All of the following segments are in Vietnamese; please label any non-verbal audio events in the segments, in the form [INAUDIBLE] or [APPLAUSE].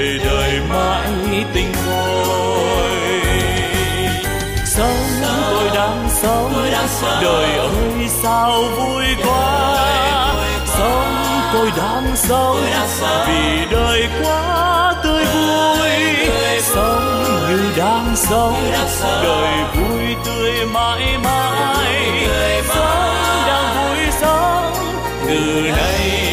đời đời mãi tình khôi sống tôi đang sống đời ơi sao vui quá. Sống tôi đang sống vì đời quá tươi vui. Sống như đang sống đời vui tươi mãi mãi. Sống đang vui sống từ nay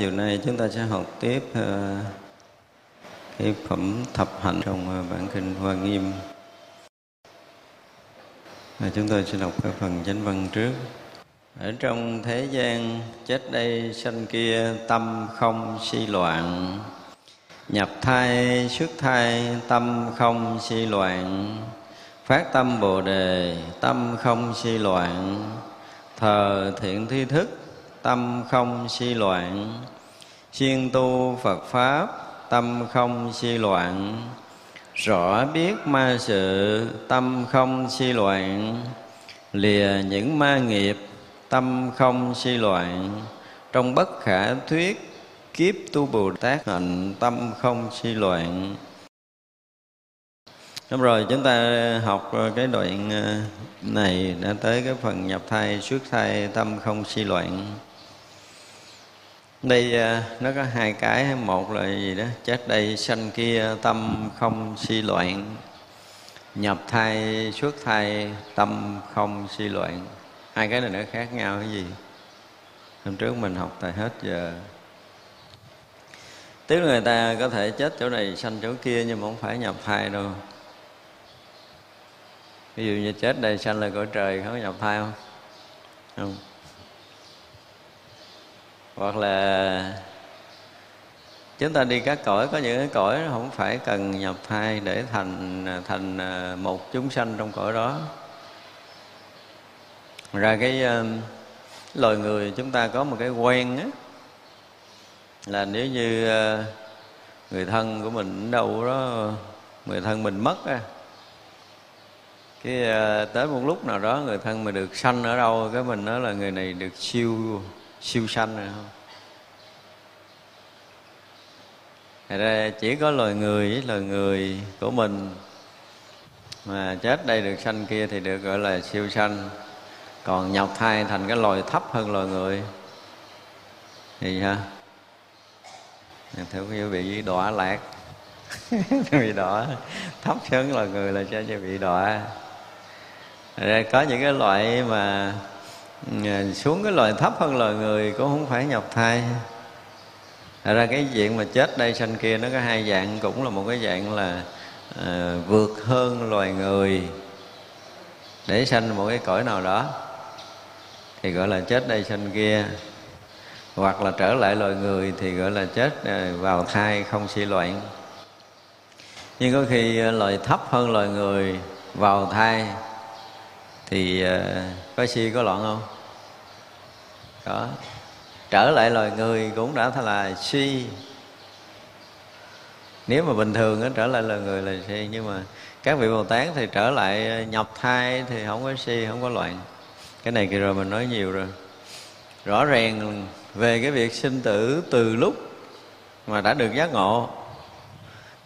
chiều nay chúng ta sẽ học tiếp ờ, cái phẩm thập hạnh trong ờ, bản kinh Hoa Nghiêm. Và chúng tôi sẽ đọc cái phần chánh văn trước. Ở trong thế gian chết đây sanh kia tâm không si loạn, Nhập thai xuất thai tâm không si loạn, Phát tâm Bồ Đề tâm không si loạn, Thờ thiện thi thức tâm không si loạn chuyên tu Phật Pháp tâm không si loạn. Rõ biết ma sự tâm không si loạn. Lìa những ma nghiệp tâm không si loạn. Trong bất khả thuyết kiếp tu Bồ Tát hạnh tâm không si loạn. Đúng rồi, chúng ta học cái đoạn ờ, này đã tới cái phần nhập thai, xuất thai, tâm không si loạn. Đây à, nó có hai cái, một là gì đó, chết đây, sanh kia, tâm không si loạn. Nhập thai, xuất thai, tâm không si loạn. Hai cái này nó khác nhau cái gì? Hôm trước mình học tại hết giờ Tức người ta có thể chết chỗ này sanh chỗ kia nhưng mà không phải nhập thai đâu ví dụ như chết đây sanh là cõi trời không có nhập thai không không hoặc là chúng ta đi các cõi, có những cái cõi không phải cần nhập thai để thành thành à, một chúng sanh trong cõi đó. Ra cái lời loài người chúng ta có một cái quen á, là nếu như à, người thân của mình ở đâu đó, người thân mình mất á, cái tới một lúc nào đó người thân mình được sanh ở đâu, cái mình nói là người này được siêu siêu sanh rồi không? Thật ra chỉ có loài người với loài người của mình mà chết đây được sanh kia thì được gọi là siêu sanh. Còn nhập thai thành cái loài thấp hơn loài người. Thì ha theo cái bị đọa lạc. [LAUGHS] Bị đọa thấp hơn loài người là cho bị đọa. Ra có những cái loại mà Dạ, xuống cái loài thấp hơn loài người cũng không phải nhập thai Thật ra cái diện mà chết đây sanh kia nó có hai dạng cũng là một cái dạng là à, vượt hơn loài người. Để sanh một cái cõi nào đó thì gọi là chết đây sanh kia. Hoặc là trở lại loài người thì gọi là chết ờ, vào thai không suy loạn. Nhưng có khi ờ, loài thấp hơn loài người vào thai thì coi có si có loạn không? Có. Trở lại loài người cũng đã là si nếu mà bình thường nó trở lại loài người là si nhưng mà các vị bồ tát thì trở lại ờ, nhập thai thì không có si không có loạn. Cái này kia rồi mình nói nhiều rồi. Rõ ràng về cái việc sinh tử từ lúc mà đã được giác ngộ,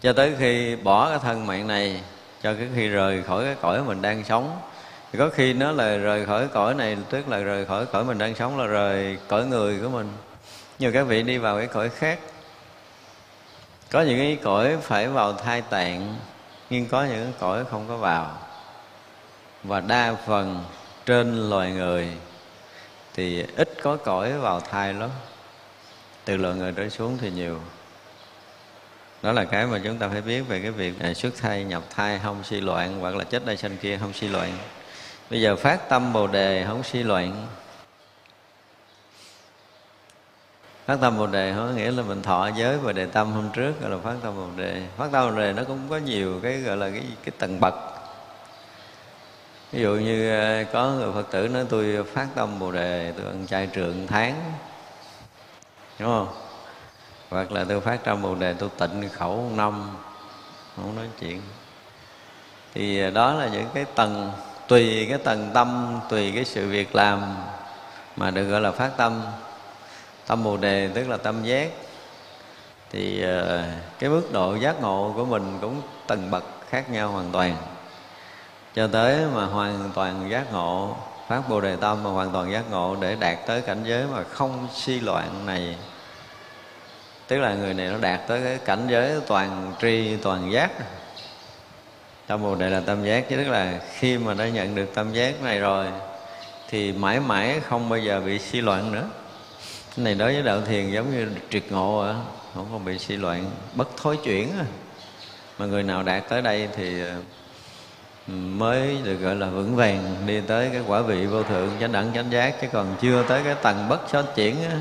cho tới khi bỏ cái thân mạng này, cho cái khi rời khỏi cái cõi mình đang sống thì có khi nó là rời khỏi cõi này, tức là rời khỏi cõi mình đang sống là rời cõi người của mình. Nhiều các vị đi vào cái cõi khác. Có những cái cõi phải vào thai tạng, nhưng có những cái cõi không có vào. Và đa phần trên loài người thì ít có cõi vào thai lắm. Từ loài người trở xuống thì nhiều. Đó là cái mà chúng ta phải biết về cái việc xuất thai, nhập thai, không suy loạn, hoặc là chết đây sanh kia, không suy loạn bây giờ phát tâm bồ đề, không suy loạn phát tâm bồ đề có nghĩa là mình thọ giới bồ đề tâm hôm trước, gọi là phát tâm bồ đề. Phát tâm bồ đề nó cũng có nhiều cái, gọi là cái cái tầng bậc. Ví dụ như ờ, có người phật tử nói, tôi phát tâm bồ đề, tôi ăn chay trượng tháng. Đúng không? Hoặc là tôi phát tâm bồ đề, tôi tịnh khẩu năm. Không nói chuyện. Thì ờ, đó là những cái tầng tùy cái tầng tâm, tùy cái sự việc làm mà được gọi là phát tâm. Tâm bồ đề tức là tâm giác. Thì ờ, cái mức độ giác ngộ của mình cũng tầng bậc khác nhau hoàn toàn. Cho tới mà hoàn toàn giác ngộ, phát bồ đề tâm mà hoàn toàn giác ngộ để đạt tới cảnh giới mà không si loạn này. Tức là người này nó đạt tới cái cảnh giới toàn tri, toàn giác tâm bồ đề là tâm giác, chứ tức là khi mà đã nhận được tâm giác này rồi, thì mãi mãi không bao giờ bị suy loạn nữa. Cái này đối với đạo thiền giống như triệt ngộ à không còn bị suy loạn bất thối chuyển à. mà người nào đạt tới đây thì ừ, mới được gọi là vững vàng, đi tới cái quả vị vô thượng, chánh đẳng, chánh giác, chứ còn chưa tới cái tầng bất thối chuyển á.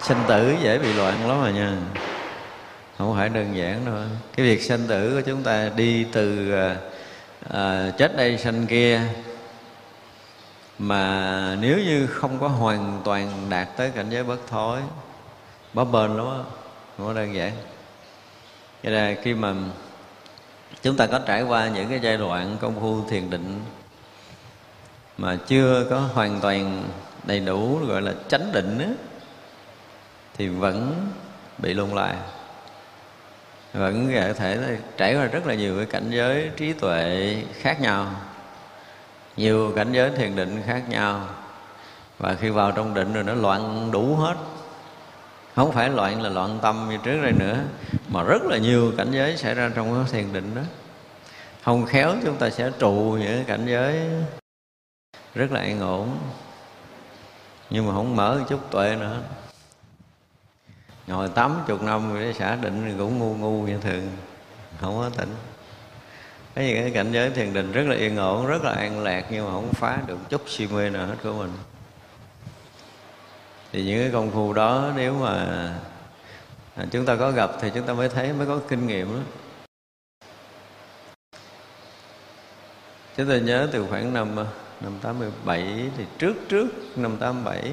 Sinh tử dễ bị loạn lắm rồi nha không phải đơn giản đâu. Cái việc sinh tử của chúng ta đi từ à, à, chết đây sanh kia mà nếu như không có hoàn toàn đạt tới cảnh giới bất thối bó bền lắm á không có đơn giản. Cho nên khi mà chúng ta có trải qua những cái giai đoạn công phu thiền định mà chưa có hoàn toàn đầy đủ gọi là chánh định á, thì vẫn bị lung vẫn có thể trải qua rất là nhiều cái cảnh giới trí tuệ khác nhau, nhiều cảnh giới thiền định khác nhau. Và khi vào trong định rồi nó loạn đủ hết. Không phải loạn là loạn tâm như trước đây nữa, mà rất là nhiều cảnh giới xảy ra trong cái thiền định đó. Không khéo chúng ta sẽ trụ những cảnh giới rất là an ổn. Nhưng mà không mở chút tuệ nữa ngồi tám chục năm rồi xả định thì cũng ngu ngu như thường, không có tỉnh cái gì, cái cảnh giới thiền định rất là yên ổn, rất là an lạc nhưng mà không phá được chút si mê nào hết của mình thì những cái công phu đó nếu mà à, chúng ta có gặp thì chúng ta mới thấy, mới có kinh nghiệm đó. chúng ta nhớ từ khoảng năm năm 87 thì trước trước năm 87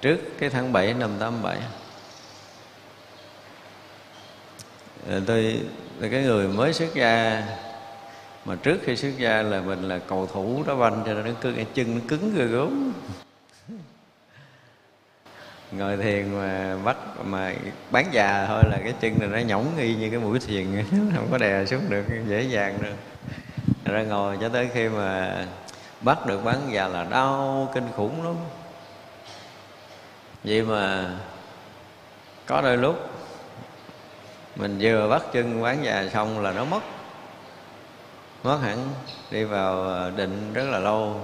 trước cái tháng 7 năm 87 Ờ, Ờ, tôi là cái người mới xuất gia, mà trước khi xuất gia là mình là cầu thủ đá banh, cho nên nó cứ cái chân nó cứng ghê gốm [LAUGHS] ngồi thiền mà bắt, mà bán già thôi là cái chân này nó nhõng y như cái mũi thiền, [LAUGHS] không có đè xuống được, dễ dàng nữa ra ngồi cho tới khi mà bắt được bán già là đau kinh khủng lắm. Vậy mà có đôi lúc mình vừa bắt chân quán già xong là nó mất. Mất hẳn, đi vào ờ, định rất là lâu.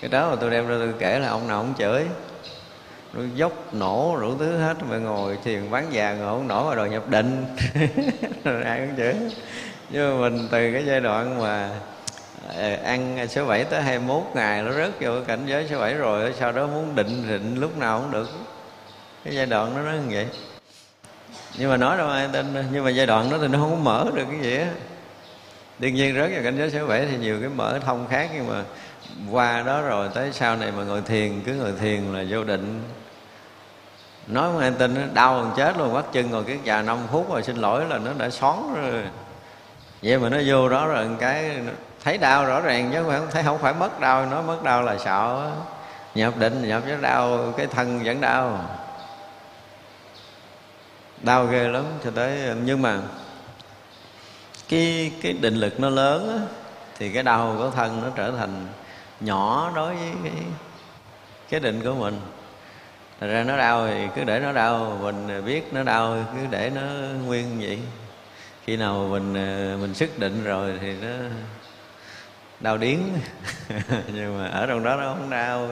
Cái đó mà tôi đem ra tôi kể là ông nào ông chửi. Nó dốc nổ đủ thứ hết mà ngồi thiền bán già ngồi không nổi mà đòi nhập định. [LAUGHS] Ai cũng chửi. Nhưng mà mình từ cái giai đoạn mà ờ, ăn số 7 tới 21 ngày nó rớt vô cảnh giới số 7 rồi, sau đó muốn định định lúc nào cũng được. Cái giai đoạn nó nó như vậy nhưng mà nói đâu, ai tin nhưng mà giai đoạn đó thì nó không có mở được cái gì á. Đương nhiên rớt vào cảnh giới số bảy thì nhiều cái mở thông khác, nhưng mà qua đó rồi tới sau này mà ngồi thiền, cứ ngồi thiền là vô định. Nói không ai tin nó đau còn chết luôn bắt chân ngồi cái già năm phút rồi xin lỗi là nó đã xón rồi. Vậy mà nó vô đó rồi cái thấy đau rõ ràng chứ không thấy không phải mất đau nó mất đau là sợ nhập định, nhập với đau, cái thân vẫn đau đau ghê lắm cho tới nhưng mà cái cái định lực nó lớn á, thì cái đau của thân nó trở thành nhỏ đối với cái cái định của mình. Thật ra nó đau thì cứ để nó đau Mình biết nó đau cứ để nó nguyên vậy. Khi nào mình ờ, mình sức định rồi thì nó đau điến [LAUGHS] Nhưng mà ở trong đó nó không đau.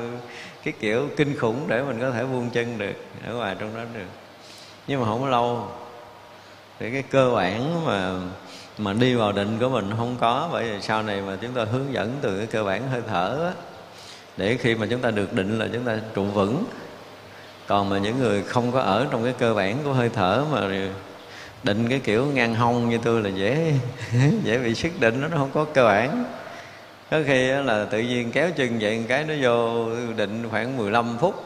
Cái kiểu kinh khủng để mình có thể buông chân được Ở ngoài trong đó được nhưng mà không có lâu. Thì cái cơ bản mà mà đi vào định của mình không có bởi vì sau này mà chúng ta hướng dẫn từ cái cơ bản hơi thở đó, để khi mà chúng ta được định là chúng ta trụ vững. Còn mà những người không có ở trong cái cơ bản của hơi thở mà định cái kiểu ngang hông như tôi là dễ [LAUGHS] dễ bị sức định nó không có cơ bản. Có khi là tự nhiên kéo chân vậy một cái nó vô định khoảng 15 phút.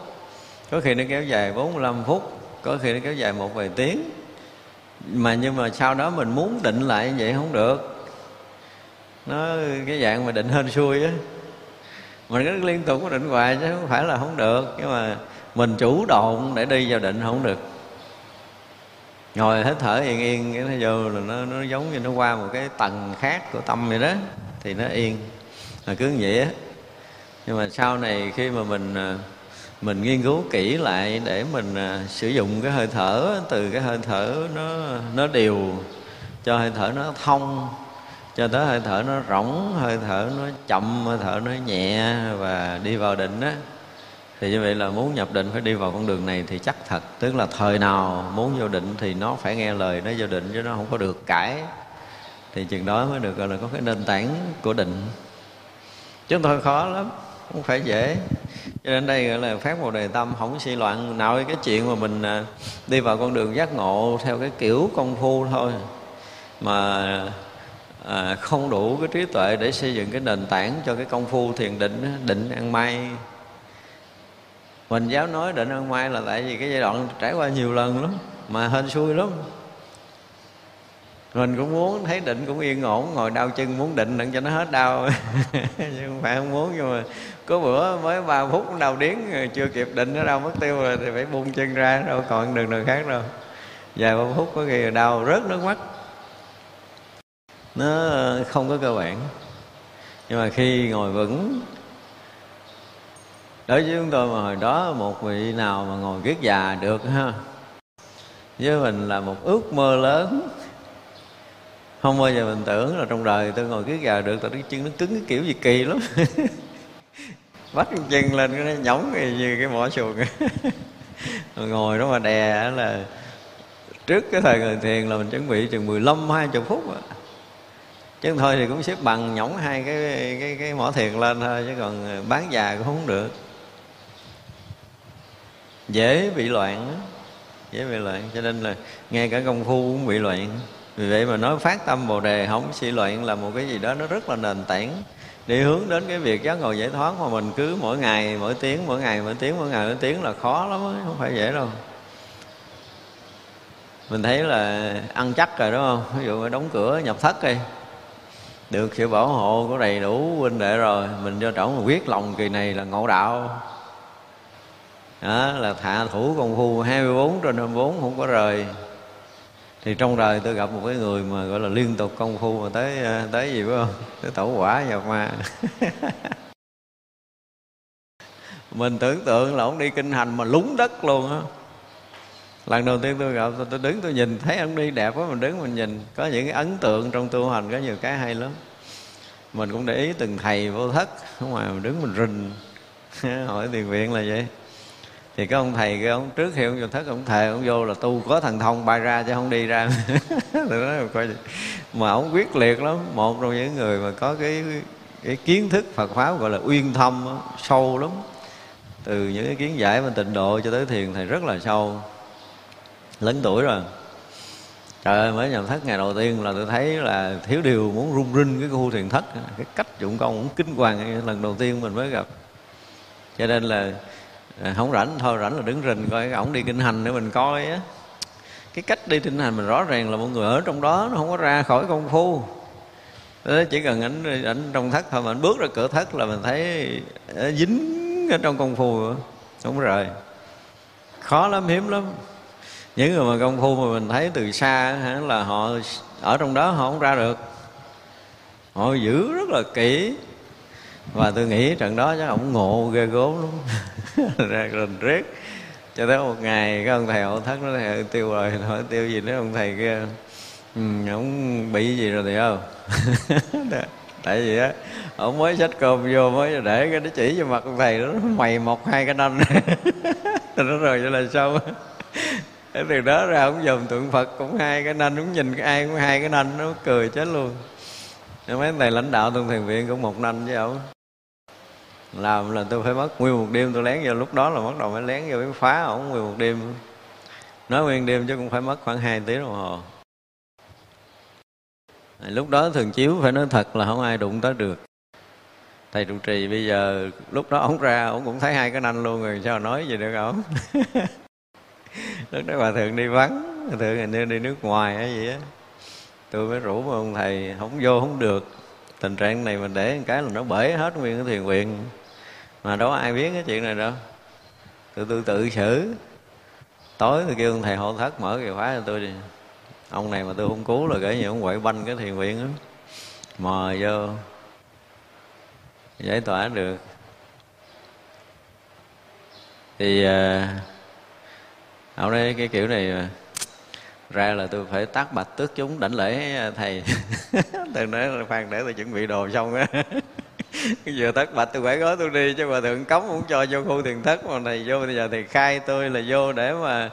Có khi nó kéo dài 45 phút có khi nó kéo dài một vài tiếng. Mà nhưng mà sau đó mình muốn định lại như vậy không được. Nó, cái dạng mà định hên xui á. Mình cứ liên tục có định hoài chứ không phải là không được. Nhưng mà mình chủ động để đi vào định không được. Ngồi hết thở yên yên, cái nó vô là nó nó giống như nó qua một cái tầng khác của tâm vậy đó. Thì nó yên. Mà cứ như vậy á. Nhưng mà sau này khi mà mình à, mình nghiên cứu kỹ lại để mình à, sử dụng cái hơi thở, từ cái hơi thở nó nó đều, cho hơi thở nó thông, cho tới hơi thở nó rỗng, hơi thở nó chậm, hơi thở nó nhẹ và đi vào định á. Thì như vậy là muốn nhập định phải đi vào con đường này thì chắc thật, tức là thời nào muốn vô định thì nó phải nghe lời, nó vô định chứ nó không có được cãi. Thì chừng đó mới được gọi là có cái nền tảng của định. Chúng tôi khó lắm không phải dễ. Cho nên đây gọi là phát một đề tâm không suy loạn. Nào cái chuyện mà mình à, đi vào con đường giác ngộ theo cái kiểu công phu thôi. Mà à, không đủ cái trí tuệ để xây dựng cái nền tảng cho cái công phu thiền định định ăn may. Mình giáo nói định ăn may là tại vì cái giai đoạn trải qua nhiều lần lắm mà hên xui lắm. Mình cũng muốn thấy định cũng yên ổn ngồi đau chân muốn định đặng cho nó hết đau. [LAUGHS] Nhưng không phải không muốn nhưng mà có bữa mới ba phút đầu điến chưa kịp định nó đau mất tiêu rồi thì phải buông chân ra đâu còn đường nào khác đâu. Vài ba phút có khi đau rớt nước mắt. Nó không có cơ bản. Nhưng mà khi ngồi vững, đối với chúng tôi mà hồi đó một vị nào mà ngồi kiết già được ha. Với mình là một ước mơ lớn. Không bao giờ mình tưởng là trong đời tôi ngồi kiết già được, tại cái chân nó cứng cái kiểu gì kỳ lắm. [LAUGHS] bắt chân lên nó nhõng như cái mỏ chuồng [LAUGHS] ngồi đó mà đè là trước cái thời người thiền là mình chuẩn bị chừng 15 20 phút à chứ thôi thì cũng xếp bằng nhõng hai cái cái cái mỏ thiền lên thôi, chứ còn bán già cũng không được. Dễ bị loạn dễ bị loạn, cho nên là ngay cả công phu cũng bị loạn. Vì vậy mà nói phát tâm bồ đề không suy loạn là một cái gì đó nó rất là nền tảng đi hướng đến cái việc giác ngộ giải thoát mà mình cứ mỗi ngày mỗi tiếng mỗi ngày mỗi tiếng mỗi ngày mỗi tiếng là khó lắm ấy, không phải dễ đâu. Mình thấy là ăn chắc rồi đúng không? Ví dụ đóng cửa nhập thất đi. Được sự bảo hộ của đầy đủ huynh đệ rồi mình cho trọng quyết lòng kỳ này là ngộ đạo. Đó là thạ thủ công phu 24 trên 24 không có rời thì trong đời tôi gặp một cái người mà gọi là liên tục công phu mà tới à, tới gì phải không? Tới tổ quả nhập ma. [LAUGHS] Mình tưởng tượng là ông đi kinh hành mà lúng đất luôn á. Lần đầu tiên tôi gặp tôi, tôi đứng tôi nhìn thấy ông đi đẹp quá mình đứng mình nhìn. Có những cái ấn tượng trong tu hành có nhiều cái hay lắm. Mình cũng để ý từng thầy vô thất không ngoài mình đứng mình rình. [LAUGHS] Hỏi tiền viện là vậy thì cái ông thầy, cái ông trước khi ông vô thất, ông thề, ông vô là tu có thần thông, bay ra chứ không đi ra. [LAUGHS] Nói, coi mà ông quyết liệt lắm. Một trong những người mà có cái cái kiến thức Phật pháp gọi là uyên thâm sâu lắm. Từ những cái kiến giải và tịnh độ cho tới thiền, thầy rất là sâu. Lớn tuổi rồi. Trời ơi, mới nhập thất, ngày đầu tiên là tôi thấy là thiếu điều muốn rung rinh cái khu thiền thất. Cái cách dụng công cũng kinh hoàng. Lần đầu tiên mình mới gặp. Cho nên là à, không rảnh thôi rảnh là đứng rình coi ổng đi kinh hành để mình coi á. Cái cách đi kinh hành mình rõ ràng là mọi người ở trong đó nó không có ra khỏi công phu. Đó, chỉ cần ảnh ảnh trong thất thôi mà ảnh bước ra cửa thất là mình thấy à, dính ở trong công phu không rời khó lắm hiếm lắm. Những người mà công phu mà mình thấy từ xa là họ ở trong đó họ không ra được. Họ giữ rất là kỹ và tôi nghĩ trận đó chắc ông ngộ ghê gốm lắm. [LAUGHS] Ra rình riết cho tới một ngày cái ông thầy hộ thất nó thầy tiêu rồi hỏi tiêu gì nữa ông thầy kia ừ, ông bị gì rồi thì không? [LAUGHS] Tại vì á ông mới xách cơm vô mới để cái nó chỉ cho mặt ông thầy nó mày mọc hai cái nanh. [LAUGHS] Nó rồi cho là xong. Từ đó ra ông dòm tượng Phật cũng hai cái nanh Cũng nhìn cái ai cũng hai cái nanh Nó cười chết luôn. Mấy thầy lãnh đạo trong thiền viện cũng một nanh với ông làm là tôi phải mất nguyên một đêm tôi lén vô, lúc đó là bắt đầu phải lén vô cái phá, ổng nguyên một đêm. Nói nguyên đêm chứ cũng phải mất khoảng 2 tiếng đồng hồ. À, lúc đó thường chiếu phải nói thật là không ai đụng tới được. Thầy trụ trì bây giờ, lúc đó ổng ra, ổng cũng thấy hai cái nanh luôn rồi, sao nói gì được ổng? [LAUGHS] Lúc đó bà thượng đi vắng, bà thượng hình như đi nước ngoài hay gì á. Tôi mới rủ ông thầy, không vô không được tình trạng này mình để một cái là nó bể hết nguyên cái thiền viện. Mà đâu có ai biết cái chuyện này đâu. Tự tự tự xử. Tối tôi kêu ông thầy hộ thất mở cái khóa cho tôi đi. Ông này mà tôi không cứu là kể như ông quậy banh cái thiền viện đó. Mò vô. Giải tỏa được. Thì à, ông đây cái kiểu này ra là tôi phải tác bạch tước chúng đảnh lễ à, thầy. [LAUGHS] tôi nói là khoan để tôi chuẩn bị đồ xong á. [LAUGHS] Giờ thất bạch tôi phải gói tôi đi chứ mà thượng cống cũng cho vô khu thiền thất mà thầy vô bây giờ thì khai tôi là vô để mà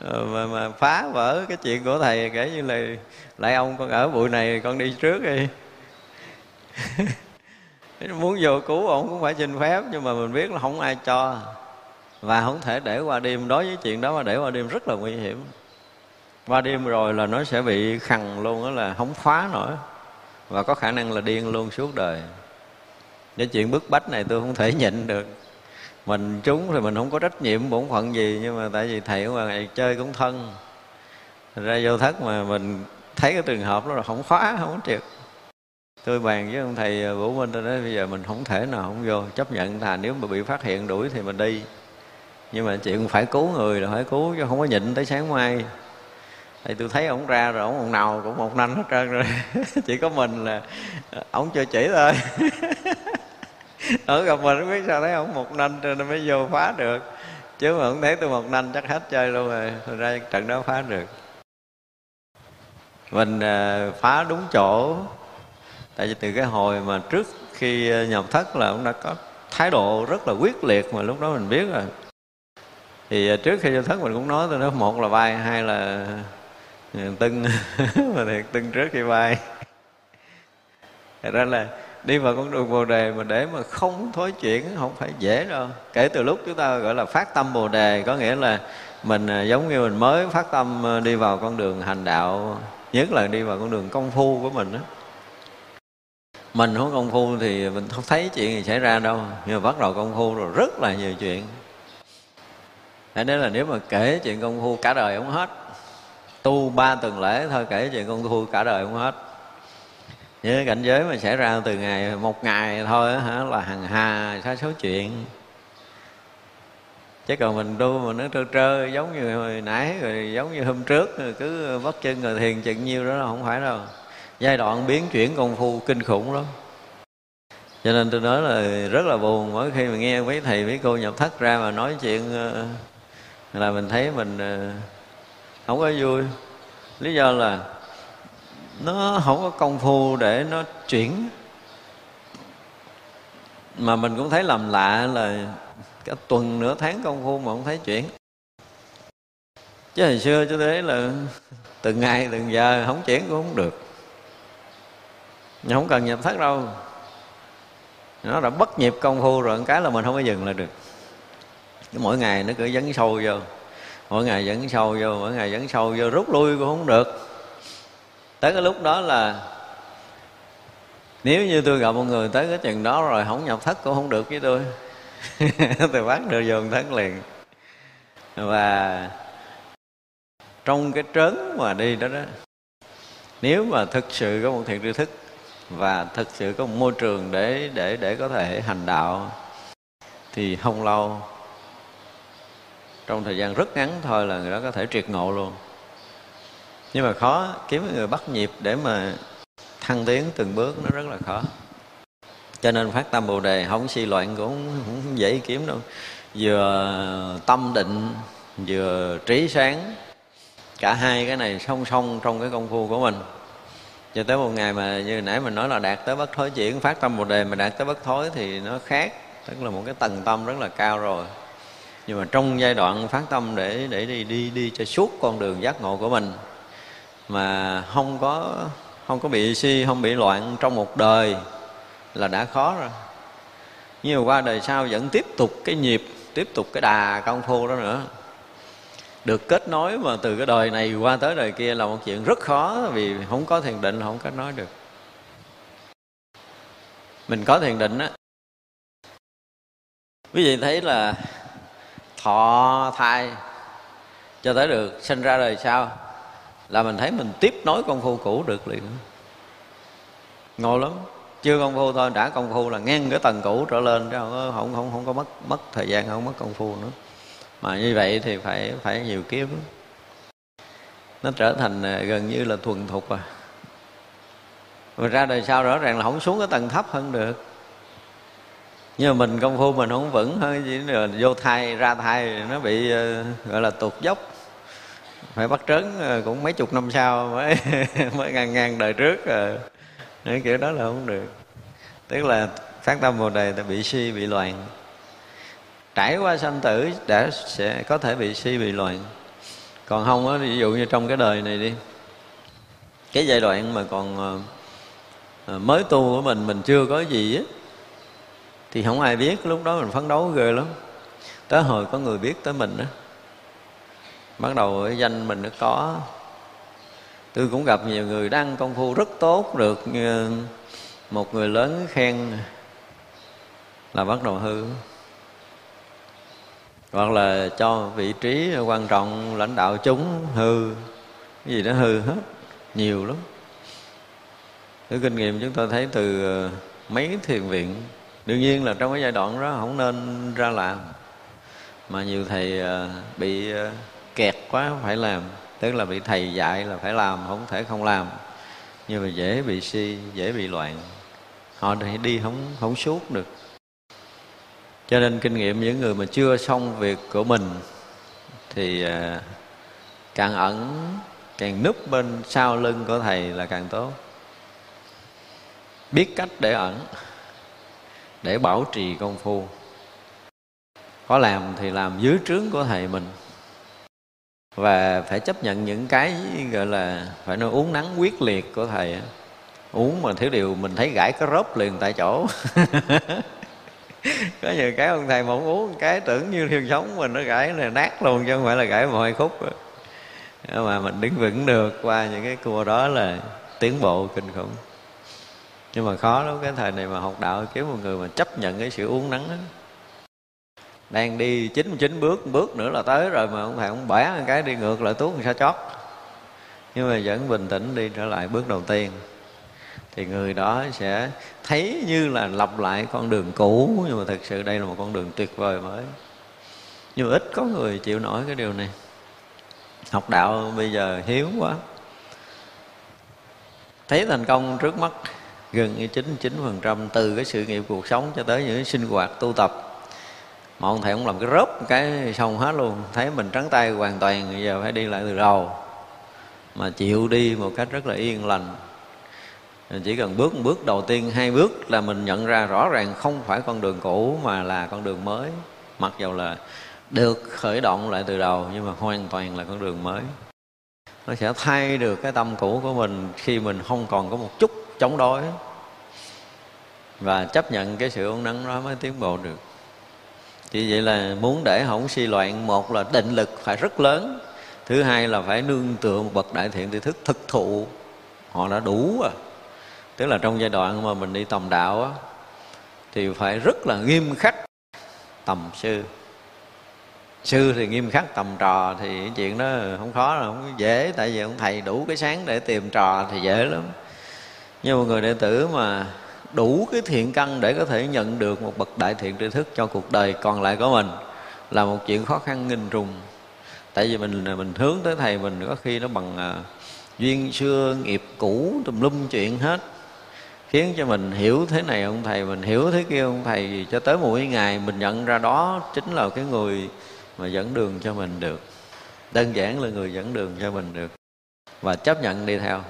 ờ, mà, mà phá vỡ cái chuyện của thầy kể như là lại ông con ở bụi này con đi trước đi. [LAUGHS] Muốn vô cứu ông cũng phải xin phép nhưng mà mình biết là không ai cho và không thể để qua đêm. Đối với chuyện đó mà để qua đêm rất là nguy hiểm. Qua đêm rồi là nó sẽ bị khằn luôn đó là không phá nổi và có khả năng là điên luôn suốt đời. Cái chuyện bức bách này tôi không thể [LAUGHS] nhịn được. Mình trúng thì mình không có trách nhiệm bổn phận gì, nhưng mà tại vì thầy của ngoài này chơi cũng thân. Ra vô thất mà mình thấy cái trường hợp đó là không khóa, không có triệt. Tôi bàn với ông thầy à, vũ minh, tôi nói bây giờ mình không thể nào không vô, chấp nhận thà nếu mà bị phát hiện đuổi thì mình đi. Nhưng mà chuyện phải cứu người là phải cứu, chứ không có nhịn tới sáng mai thì tôi thấy ổng ra rồi ổng nào cũng một nanh hết trơn rồi. [LAUGHS] Chỉ có mình là ờ, ổng chưa chỉ thôi. [LAUGHS] Ở gặp mình không biết sao thấy ổng một nanh cho nên mới vô phá được. Chứ mà không thấy tôi một nanh chắc hết chơi luôn rồi. Rồi ra trận đó phá được. Mình ờ, phá đúng chỗ. Tại vì từ cái hồi mà trước khi ờ, nhập thất là ông đã có thái độ rất là quyết liệt mà lúc đó mình biết rồi. Thì trước khi nhập thất mình cũng nói tôi nói một là vai, hai là tưng. [LAUGHS] Mà thiệt, tưng trước khi bay thật ra là đi vào con đường bồ đề mà để mà không thối chuyển, không phải dễ đâu. Kể từ lúc chúng ta gọi là phát tâm bồ đề, có nghĩa là mình à, giống như mình mới phát tâm à, đi vào con đường hành đạo, nhất là đi vào con đường công phu của mình đó mình không công phu thì mình không thấy chuyện gì xảy ra đâu, nhưng mà bắt đầu công phu rồi rất là nhiều chuyện. Thế nên là nếu mà kể chuyện công phu cả đời không hết tu ba tuần lễ thôi, kể chuyện con thua cả đời không hết. Với cảnh giới mà xảy ra từ ngày một ngày thôi hả, là hàng hà sa số chuyện. Chứ còn mình tu mà nó trơ trơ, giống như hồi nãy, rồi giống như hôm trước, rồi cứ bắt chân rồi thiền chừng nhiêu đó là không phải đâu. Giai đoạn biến chuyển công phu kinh khủng lắm. Cho nên tôi nói là rất là buồn, mỗi khi mà nghe mấy thầy mấy cô nhập thất ra mà nói chuyện ờ, là mình thấy mình ờ, không có vui. Lý do là nó không có công phu để nó chuyển. Mà mình cũng thấy làm lạ là cả tuần nửa tháng công phu mà không thấy chuyển. Chứ hồi xưa cho thế là từng ngày, từng giờ không chuyển cũng không được. Không cần nhập thất đâu. Nó đã bất nhịp công phu rồi cái là mình không có dừng là được. Mỗi ngày nó cứ dấn sâu vô mỗi ngày vẫn sâu vô, mỗi ngày vẫn sâu vô, rút lui cũng không được. Tới cái lúc đó là nếu như tôi gặp một người tới cái chừng đó rồi không nhập thất cũng không được với tôi. [LAUGHS] Tôi bắt được vô thất liền. Và trong cái trớn mà đi đó đó, nếu mà thực sự có một thiện tri thức và thực sự có một môi trường để để để có thể hành đạo, thì không lâu trong thời gian rất ngắn thôi là người đó có thể triệt ngộ luôn. Nhưng mà khó, kiếm người bắt nhịp để mà thăng tiến từng bước nó rất là khó. Cho nên phát tâm bồ đề, không suy loạn cũng không dễ kiếm đâu. Vừa tâm định, vừa trí sáng. Cả hai cái này song song trong cái công phu của mình. Cho tới một ngày mà như nãy mình nói là đạt tới bất thối chuyển, phát tâm bồ đề mà đạt tới bất thối thì nó khác. Tức là một cái tầng tâm rất là cao rồi nhưng mà trong giai đoạn phát tâm để để đi đi đi cho suốt con đường giác ngộ của mình, mà không có không có bị si, không bị loạn trong một đời là đã khó rồi. Nhưng mà qua đời sau vẫn tiếp tục cái nhịp, tiếp tục cái đà công phu đó nữa. Được kết nối mà từ cái đời này qua tới đời kia là một chuyện rất khó, vì không có thiền định, không kết nối được. Mình có thiền định á. Quý vị thấy là thọ thai cho tới được sinh ra đời sau là mình thấy mình tiếp nối công phu cũ được liền. Ngộ lắm. Chưa công phu thôi đã công phu là ngang cái tầng cũ trở lên chứ không không không, không có mất mất thời gian không mất công phu nữa. Mà như vậy thì phải phải nhiều kiếp. Nó trở thành à, gần như là thuần thục à. Mà ra đời sau rõ ràng là không xuống cái tầng thấp hơn được nhưng mà mình công phu mình không vững hơn chỉ là vô thai, ra thai nó bị ờ, gọi là tụt dốc. Phải bắt trớn ờ, cũng mấy chục năm sau mới [LAUGHS] mới ngang ngang đời trước rồi Nói kiểu đó là không được. Tức là phát tâm bồ đề ta bị si bị loạn. Trải qua sanh tử đã sẽ có thể bị si bị loạn. Còn không á, ví dụ như trong cái đời này đi, cái giai đoạn mà còn mới tu của mình mình chưa có gì á thì không ai biết, lúc đó mình phấn đấu ghê lắm. Tới hồi có người biết tới mình đó bắt đầu cái danh mình nó có. Tôi cũng gặp nhiều người đăng công phu rất tốt được một người lớn khen là bắt đầu hư. Hoặc là cho vị trí quan trọng lãnh đạo chúng hư. Cái gì đó hư hết, nhiều lắm. Cái kinh nghiệm chúng tôi thấy từ ờ, mấy thiền viện đương nhiên là trong cái giai đoạn đó không nên ra làm, mà nhiều thầy ờ, bị ờ, kẹt quá phải làm, tức là bị thầy dạy là phải làm, không thể không làm. Nhưng mà dễ bị si, dễ bị loạn, họ thì đi không không suốt được. Cho nên kinh nghiệm những người mà chưa xong việc của mình thì ờ, càng ẩn, càng núp bên sau lưng của thầy là càng tốt. Biết cách để ẩn để bảo trì công phu. Có làm thì làm dưới trướng của thầy mình. Và phải chấp nhận những cái, gọi là, phải nói uống nắng quyết liệt của thầy uống mà thiếu điều mình thấy gãi cái rớp liền tại chỗ. [LAUGHS] Có nhiều cái ông thầy mà không uống, cái tưởng như thiêu sống mình, nó gãy là nát luôn chứ không phải là gãy mọi khúc mà mình đứng vững được qua những cái cua đó là tiến bộ kinh khủng nhưng mà khó lắm, cái thời này mà học đạo kiếm một người mà chấp nhận cái sự uống nắng đó. đang đi chín chín bước bước nữa là tới rồi mà ông thầy ông bẻ một cái đi ngược lại tuốt sao chót. Nhưng mà vẫn bình tĩnh đi trở lại bước đầu tiên. Thì người đó sẽ thấy như là lặp lại con đường cũ, nhưng mà thực sự đây là một con đường tuyệt vời mới. Nhưng mà ít có người chịu nổi cái điều này. Học đạo bây giờ hiếu quá. Thấy thành công trước mắt gần như chín chín phần trăm từ cái sự nghiệp cuộc sống cho tới những sinh hoạt tu tập. Mà ông thầy cũng làm cái rớp cái xong hết luôn. Thấy mình trắng tay hoàn toàn, bây giờ phải đi lại từ đầu. Mà chịu đi một cách rất là yên lành. Chỉ cần bước một bước, đầu tiên hai bước là mình nhận ra rõ ràng không phải con đường cũ mà là con đường mới. Mặc dầu là được khởi động lại từ đầu, nhưng mà hoàn toàn là con đường mới. Nó sẽ thay được cái tâm cũ của mình khi mình không còn có một chút chống đối và chấp nhận cái sự uốn nắng đó mới tiến bộ được. Chỉ vậy là muốn để không suy loạn, một là định lực phải rất lớn, thứ hai là phải nương tựa một bậc đại thiện tri thức thực thụ. Họ đã đủ à tức là trong giai đoạn mà mình đi tầm đạo á, thì phải rất là nghiêm khắc tầm sư. Sư thì nghiêm khắc tầm trò thì cái chuyện đó không khó là không dễ, tại vì ông thầy đủ cái sáng để tìm trò thì dễ lắm. Nhưng mà người đệ tử mà đủ cái thiện căn để có thể nhận được một bậc đại thiện tri thức cho cuộc đời còn lại của mình là một chuyện khó khăn nghìn trùng tại vì mình mình hướng tới thầy mình có khi nó bằng à, duyên xưa nghiệp cũ tùm lum chuyện hết khiến cho mình hiểu thế này ông thầy mình hiểu thế kia ông thầy cho tới mỗi ngày mình nhận ra đó chính là cái người mà dẫn đường cho mình được. Đơn giản là người dẫn đường cho mình được. Và chấp nhận đi theo.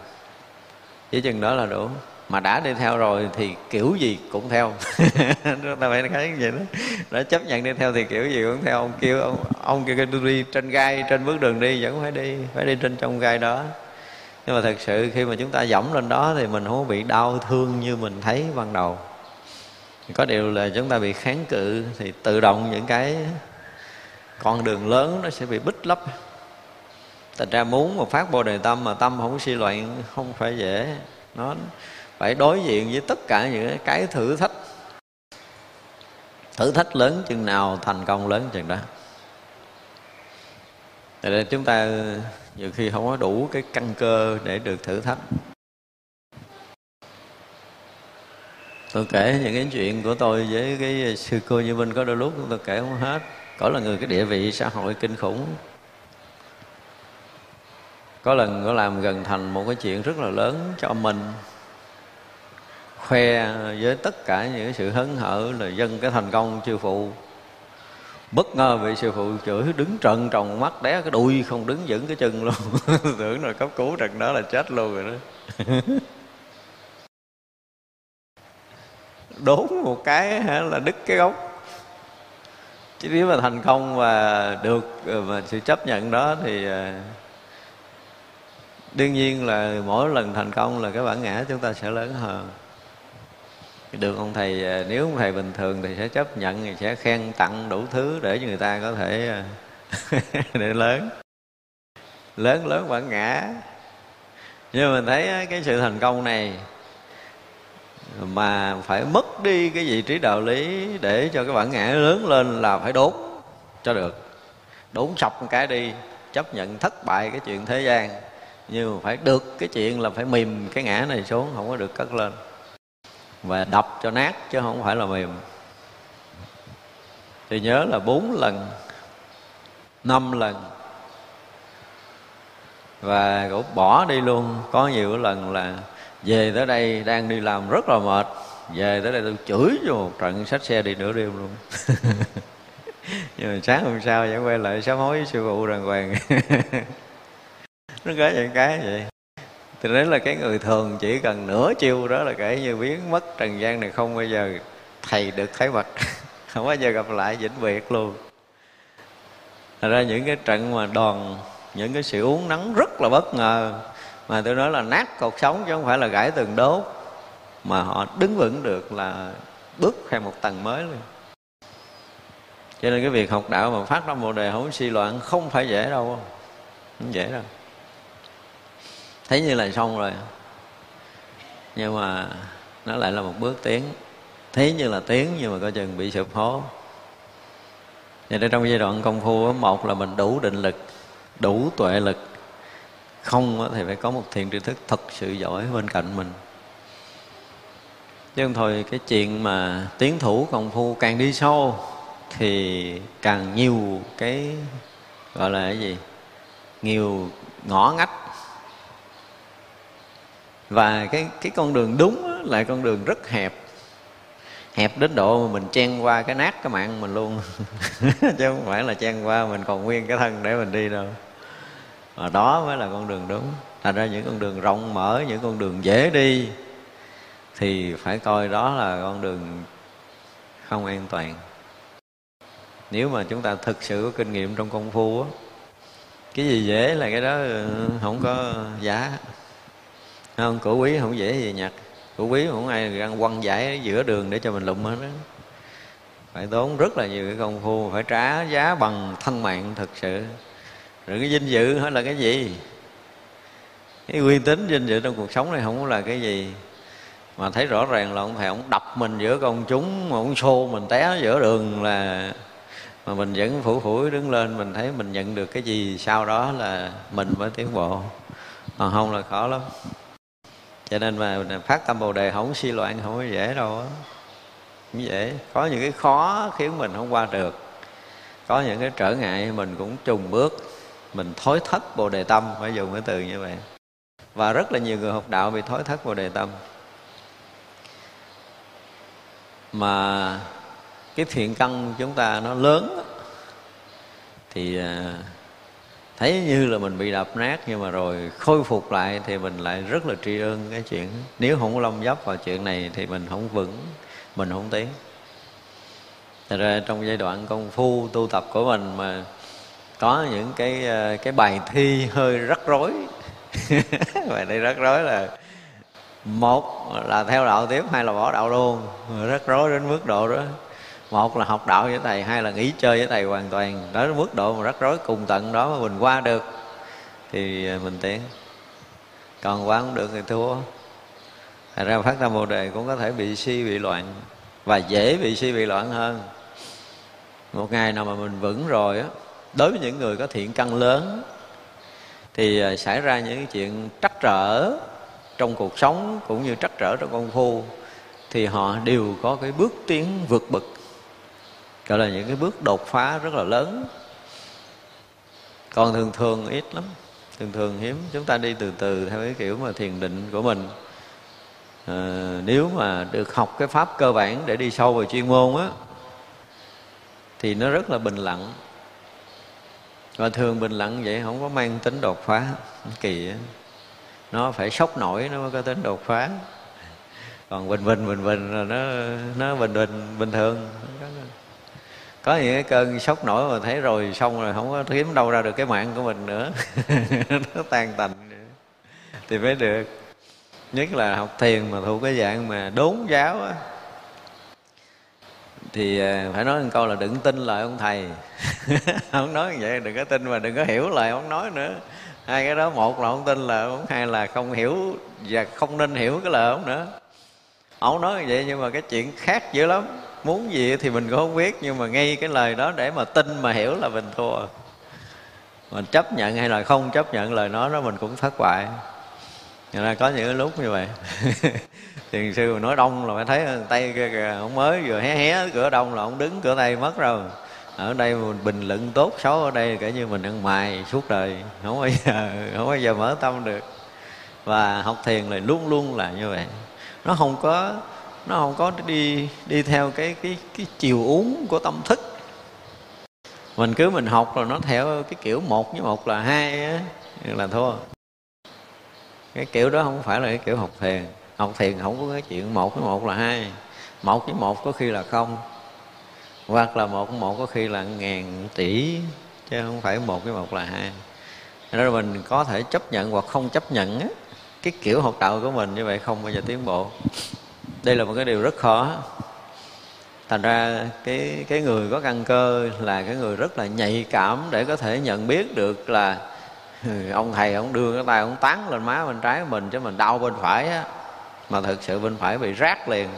Chỉ chừng đó là đủ mà đã đi theo rồi thì kiểu gì cũng theo. [LAUGHS] Chúng ta phải thấy vậy đó. Đã chấp nhận đi theo thì kiểu gì cũng theo. Ông kêu, ông ông kêu tôi đi trên gai, trên bước đường đi, vẫn phải đi phải đi trên trong gai đó. Nhưng mà thật sự khi mà chúng ta dẫm lên đó thì mình không bị đau thương như mình thấy ban đầu. Có điều là chúng ta bị kháng cự thì tự động những cái con đường lớn nó sẽ bị bích lấp. Thành ra muốn mà phát bồ đề tâm mà tâm không suy loạn không phải dễ. Nó phải đối diện với tất cả những cái thử thách. Thử thách lớn chừng nào, thành công lớn chừng đó. Tại nên chúng ta nhiều khi không có đủ cái căn cơ để được thử thách. Tôi kể những cái chuyện của tôi với cái sư cô như minh có đôi lúc tôi kể không hết. Có là người cái địa vị xã hội kinh khủng. Có lần có làm gần thành một cái chuyện rất là lớn cho mình khoe với tất cả những sự hấn hở là dân cái thành công sư phụ. Bất ngờ bị sư phụ chửi đứng trần trồng mắt, đé cái đuôi không đứng vững cái chân luôn. [LAUGHS] Tưởng rồi cấp cứu trận đó là chết luôn rồi đó. [LAUGHS] Đốn một cái hả là đứt cái gốc. Chứ nếu mà thành công và được mà sự chấp nhận đó thì à, đương nhiên là mỗi lần thành công là cái bản ngã chúng ta sẽ lớn hơn được ông thầy à, nếu ông thầy bình thường thì sẽ chấp nhận, thì sẽ khen tặng đủ thứ để cho người ta có thể à, [LAUGHS] để lớn. Lớn lớn bản ngã. Nhưng mình thấy à, cái sự thành công này mà phải mất đi cái vị trí đạo lý để cho cái bản ngã lớn lên là phải đốn cho được. Đốn sập một cái đi, chấp nhận thất bại cái chuyện thế gian. Nhưng mà phải được cái chuyện là phải mềm cái ngã này xuống, không có được cất lên và đập cho nát chứ không phải là mềm. Thì nhớ là bốn lần, năm lần. Và cũng bỏ đi luôn. Có nhiều lần là về tới đây đang đi làm rất là mệt. Về tới đây tôi chửi cho một trận sách xe đi nửa đêm luôn. [LAUGHS] Nhưng mà sáng hôm sau vẫn quay lại sám hối với sư phụ đàng hoàng. [LAUGHS] Nó có những cái vậy thì đấy là cái người thường, chỉ cần nửa chiêu đó là kể như biến mất trần gian này không bao giờ thầy được thấy mặt. [LAUGHS] Không bao giờ gặp lại vĩnh biệt luôn. Thật ra những cái trận mà đòn, những cái sự uống nắng rất là bất ngờ. Mà tôi nói là nát cột sống chứ không phải là gãy từng đốt. Mà họ đứng vững được là bước thêm một tầng mới luôn. Cho nên cái việc học đạo mà phát ra bồ đề không suy loạn không phải dễ đâu. Không dễ đâu thấy như là xong rồi. Nhưng mà nó lại là một bước tiến. Thấy như là tiến nhưng mà coi chừng bị sụp hố Vậy trong giai đoạn công phu một là mình đủ định lực, đủ tuệ lực. Không thì phải có một thiền tri thức thật sự giỏi bên cạnh mình. Chứ không thôi, cái chuyện mà tiến thủ công phu càng đi sâu thì càng nhiều cái, gọi là cái gì? Nhiều ngõ ngách và cái cái con đường đúng là con đường rất hẹp. Hẹp đến độ mà mình chen qua cái nát cái mạng mình luôn. [LAUGHS] Chứ không phải là chen qua mình còn nguyên cái thân để mình đi đâu. Mà đó mới là con đường đúng. Thành ra những con đường rộng mở, những con đường dễ đi, thì phải coi đó là con đường không an toàn. Nếu mà chúng ta thực sự có kinh nghiệm trong công phu á, cái gì dễ là cái đó ừ, không có giá không, cổ quý không dễ gì nhặt. Cổ quý không ai đang quăng giải giữa đường để cho mình lụm hết đó phải tốn rất là nhiều cái công phu, phải trả giá bằng thân mạng thực sự. Rồi cái vinh dự hay là cái gì? Cái uy tín vinh dự trong cuộc sống này không là cái gì. Mà thấy rõ ràng là ông thầy ông đập mình giữa công chúng, mà ông xô mình té giữa đường là mà mình vẫn phủ phủi đứng lên, mình thấy mình nhận được cái gì sau đó là mình mới tiến bộ. Còn không là khó lắm cho nên mà phát tâm bồ đề không suy loạn không có dễ đâu á. Không dễ. Có những cái khó khiến mình không qua được. Có những cái trở ngại mình cũng trùng bước. Mình thối thất bồ đề tâm, phải dùng cái từ như vậy. Và rất là nhiều người học đạo bị thối thất bồ đề tâm. Mà cái thiện căn chúng ta nó lớn thì à, thấy như là mình bị đập nát nhưng mà rồi khôi phục lại thì mình lại rất là tri ân cái chuyện. Nếu không có lông dấp vào chuyện này thì mình không vững, mình không tiến. Thật ra trong giai đoạn công phu tu tập của mình mà có những cái ờ, cái bài thi hơi rắc rối. [LAUGHS] Bài thi rắc rối là một là theo đạo tiếp, hai là bỏ đạo luôn. Rắc rối đến mức độ đó một là học đạo với thầy, hai là nghỉ chơi với thầy hoàn toàn. Đó là mức độ mà rắc rối cùng tận đó mà mình qua được. Thì à, mình tiến còn qua không được thì thua. Thật ra phát tâm bồ đề cũng có thể bị si bị loạn và dễ bị si bị loạn hơn. Một ngày nào mà mình vững rồi á, đối với những người có thiện căn lớn, thì à, xảy ra những chuyện trắc trở trong cuộc sống cũng như trắc trở trong công phu, thì họ đều có cái bước tiến vượt bậc gọi là những cái bước đột phá rất là lớn. Còn thường thường ít lắm thường thường hiếm. Chúng ta đi từ từ theo cái kiểu mà thiền định của mình. À, nếu mà được học cái pháp cơ bản để đi sâu vào chuyên môn á thì nó rất là bình lặng. Và thường bình lặng vậy không có mang tính đột phá kỳ á. Nó phải sốc nổi nó mới có tính đột phá. Còn bình bình bình bình là nó nó bình bình bình thường có những cái cơn sốc nổi mà thấy rồi xong rồi không có kiếm đâu ra được cái mạng của mình nữa. [LAUGHS] Nó tan tành thì mới được. Nhất là học thiền mà thuộc cái dạng mà đốn giáo á. Thì à, phải nói một câu là đừng tin lời ông thầy. [LAUGHS] Không nói như vậy đừng có tin mà đừng có hiểu lời ông nói nữa. Hai cái đó một là không tin là ông, hai là không hiểu và không nên hiểu cái lời ông nữa. Ông nói như vậy nhưng mà cái chuyện khác dữ lắm muốn gì thì mình cũng không biết, nhưng mà ngay cái lời đó để mà tin mà hiểu là mình thua. Mình chấp nhận hay là không chấp nhận lời nói đó mình cũng thất bại. Nên là có những lúc như vậy. [LAUGHS] Thiền sư nói đông là phải thấy tay kia kìa, ông mới vừa hé hé, cửa đông là ông đứng, cửa tay mất rồi. Ở đây mình bình luận tốt xấu ở đây, kể như mình ăn mài suốt đời, không bao giờ, không bao giờ mở tâm được. Và học thiền là luôn luôn là như vậy. Nó không có nó không có đi đi theo cái cái cái chiều uống của tâm thức. Mình cứ mình học rồi nó theo cái kiểu một với một là hai á, là thua. Cái kiểu đó không phải là cái kiểu học thiền. Học thiền không có cái chuyện một với một là hai. Một với một có khi là không, hoặc là một với một có khi là ngàn tỷ, chứ không phải một với một là hai. Đó là mình có thể chấp nhận hoặc không chấp nhận á, cái kiểu học đạo của mình như vậy không bao giờ tiến bộ đây là một cái điều rất khó. Thành ra cái cái người có căn cơ là cái người rất là nhạy cảm để có thể nhận biết được là ừ, ông thầy ông đưa cái tay ông tán lên má bên trái của mình chứ mình đau bên phải á. Mà thực sự bên phải bị rác liền.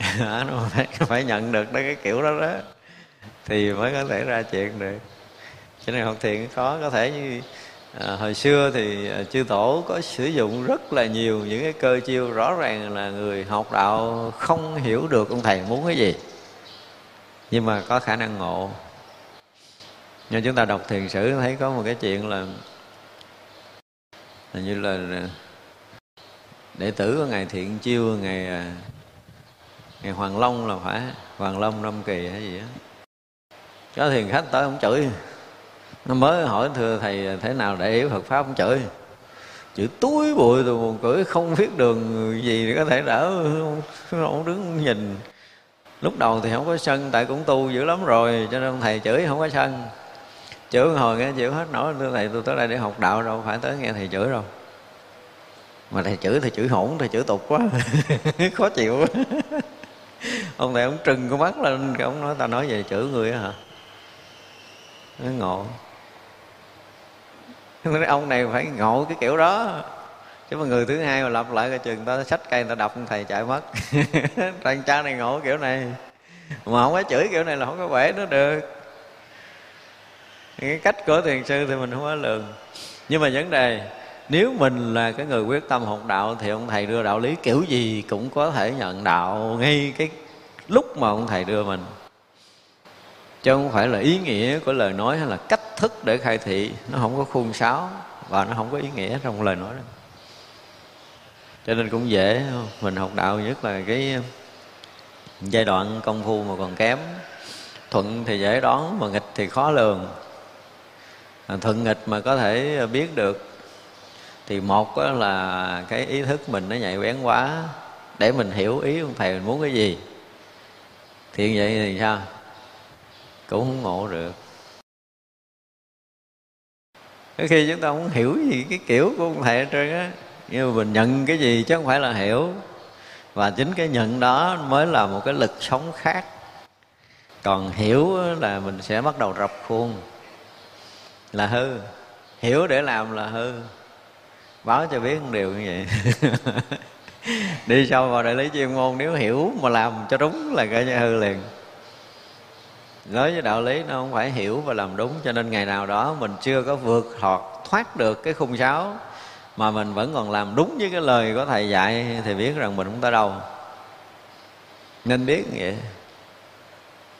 [LAUGHS] Nó phải, phải nhận được đó cái kiểu đó đó. Thì mới có thể ra chuyện được. Cho nên học thiện khó có thể như à, hồi xưa thì à, chư tổ có sử dụng rất là nhiều những cái cơ chiêu rõ ràng là người học đạo không hiểu được ông thầy muốn cái gì nhưng mà có khả năng ngộ. Nhưng chúng ta đọc thiền sử thấy có một cái chuyện là hình như là đệ tử của ngài thiện chiêu ngày à, ngày hoàng long là phải hoàng long năm kỳ hay gì á. Có thiền khách tới ông chửi nó mới hỏi, thưa thầy, thế nào để hiểu Phật pháp không chửi? Chữ túi bụi rồi buồn cưỡi không biết đường gì để có thể đỡ, không đứng nhìn. Lúc đầu thì không có sân, tại cũng tu dữ lắm rồi, cho nên thầy chửi không có sân. Chửi hồi nghe chịu hết nổi, thưa thầy, tôi tới đây để học đạo, đâu phải tới nghe thầy chửi đâu. Mà thầy chửi thì chửi hỗn thầy chửi tục quá, [LAUGHS] khó chịu ông thầy ông trừng con mắt lên ông nói ta nói về chửi người á hả? Nó ngộ ông này phải ngộ cái kiểu đó. Chứ mà người thứ hai mà lặp lại cái chừng ta sách cây ta đập thầy chạy mất. [LAUGHS] Thằng cha này ngộ kiểu này. Mà không có chửi kiểu này là không có bể nó được. Cái cách của thiền sư thì mình không có lường. Nhưng mà vấn đề, nếu mình là cái người quyết tâm học đạo thì ông thầy đưa đạo lý kiểu gì cũng có thể nhận đạo. Ngay cái lúc mà ông thầy đưa mình chứ không phải là ý nghĩa của lời nói hay là cách thức để khai thị. Nó không có khuôn sáo và nó không có ý nghĩa trong lời nói đó. Cho nên cũng dễ mình học đạo nhất là cái giai đoạn công phu mà còn kém. Thuận thì dễ đoán, mà nghịch thì khó lường. À, thuận nghịch mà có thể biết được thì một là cái ý thức mình nó nhạy bén quá, để mình hiểu ý ông thầy mình muốn cái gì. Thì vậy thì sao? Cũng không ngộ được. Cái khi chúng ta không hiểu gì cái kiểu của ông thầy hết trơn á nhưng mà mình nhận cái gì chứ không phải là hiểu. Và chính cái nhận đó mới là một cái lực sống khác. Còn hiểu là mình sẽ bắt đầu rập khuôn. Là hư. Hiểu để làm là hư. Báo cho biết một điều như vậy. [LAUGHS] Đi sâu vào đại lý chuyên môn, nếu hiểu mà làm cho đúng là coi như hư liền nói với đạo lý nó không phải hiểu và làm đúng, cho nên ngày nào đó mình chưa có vượt thoát thoát được cái khung sáo mà mình vẫn còn làm đúng với cái lời của thầy dạy thì biết rằng mình không tới đâu. Nên biết vậy.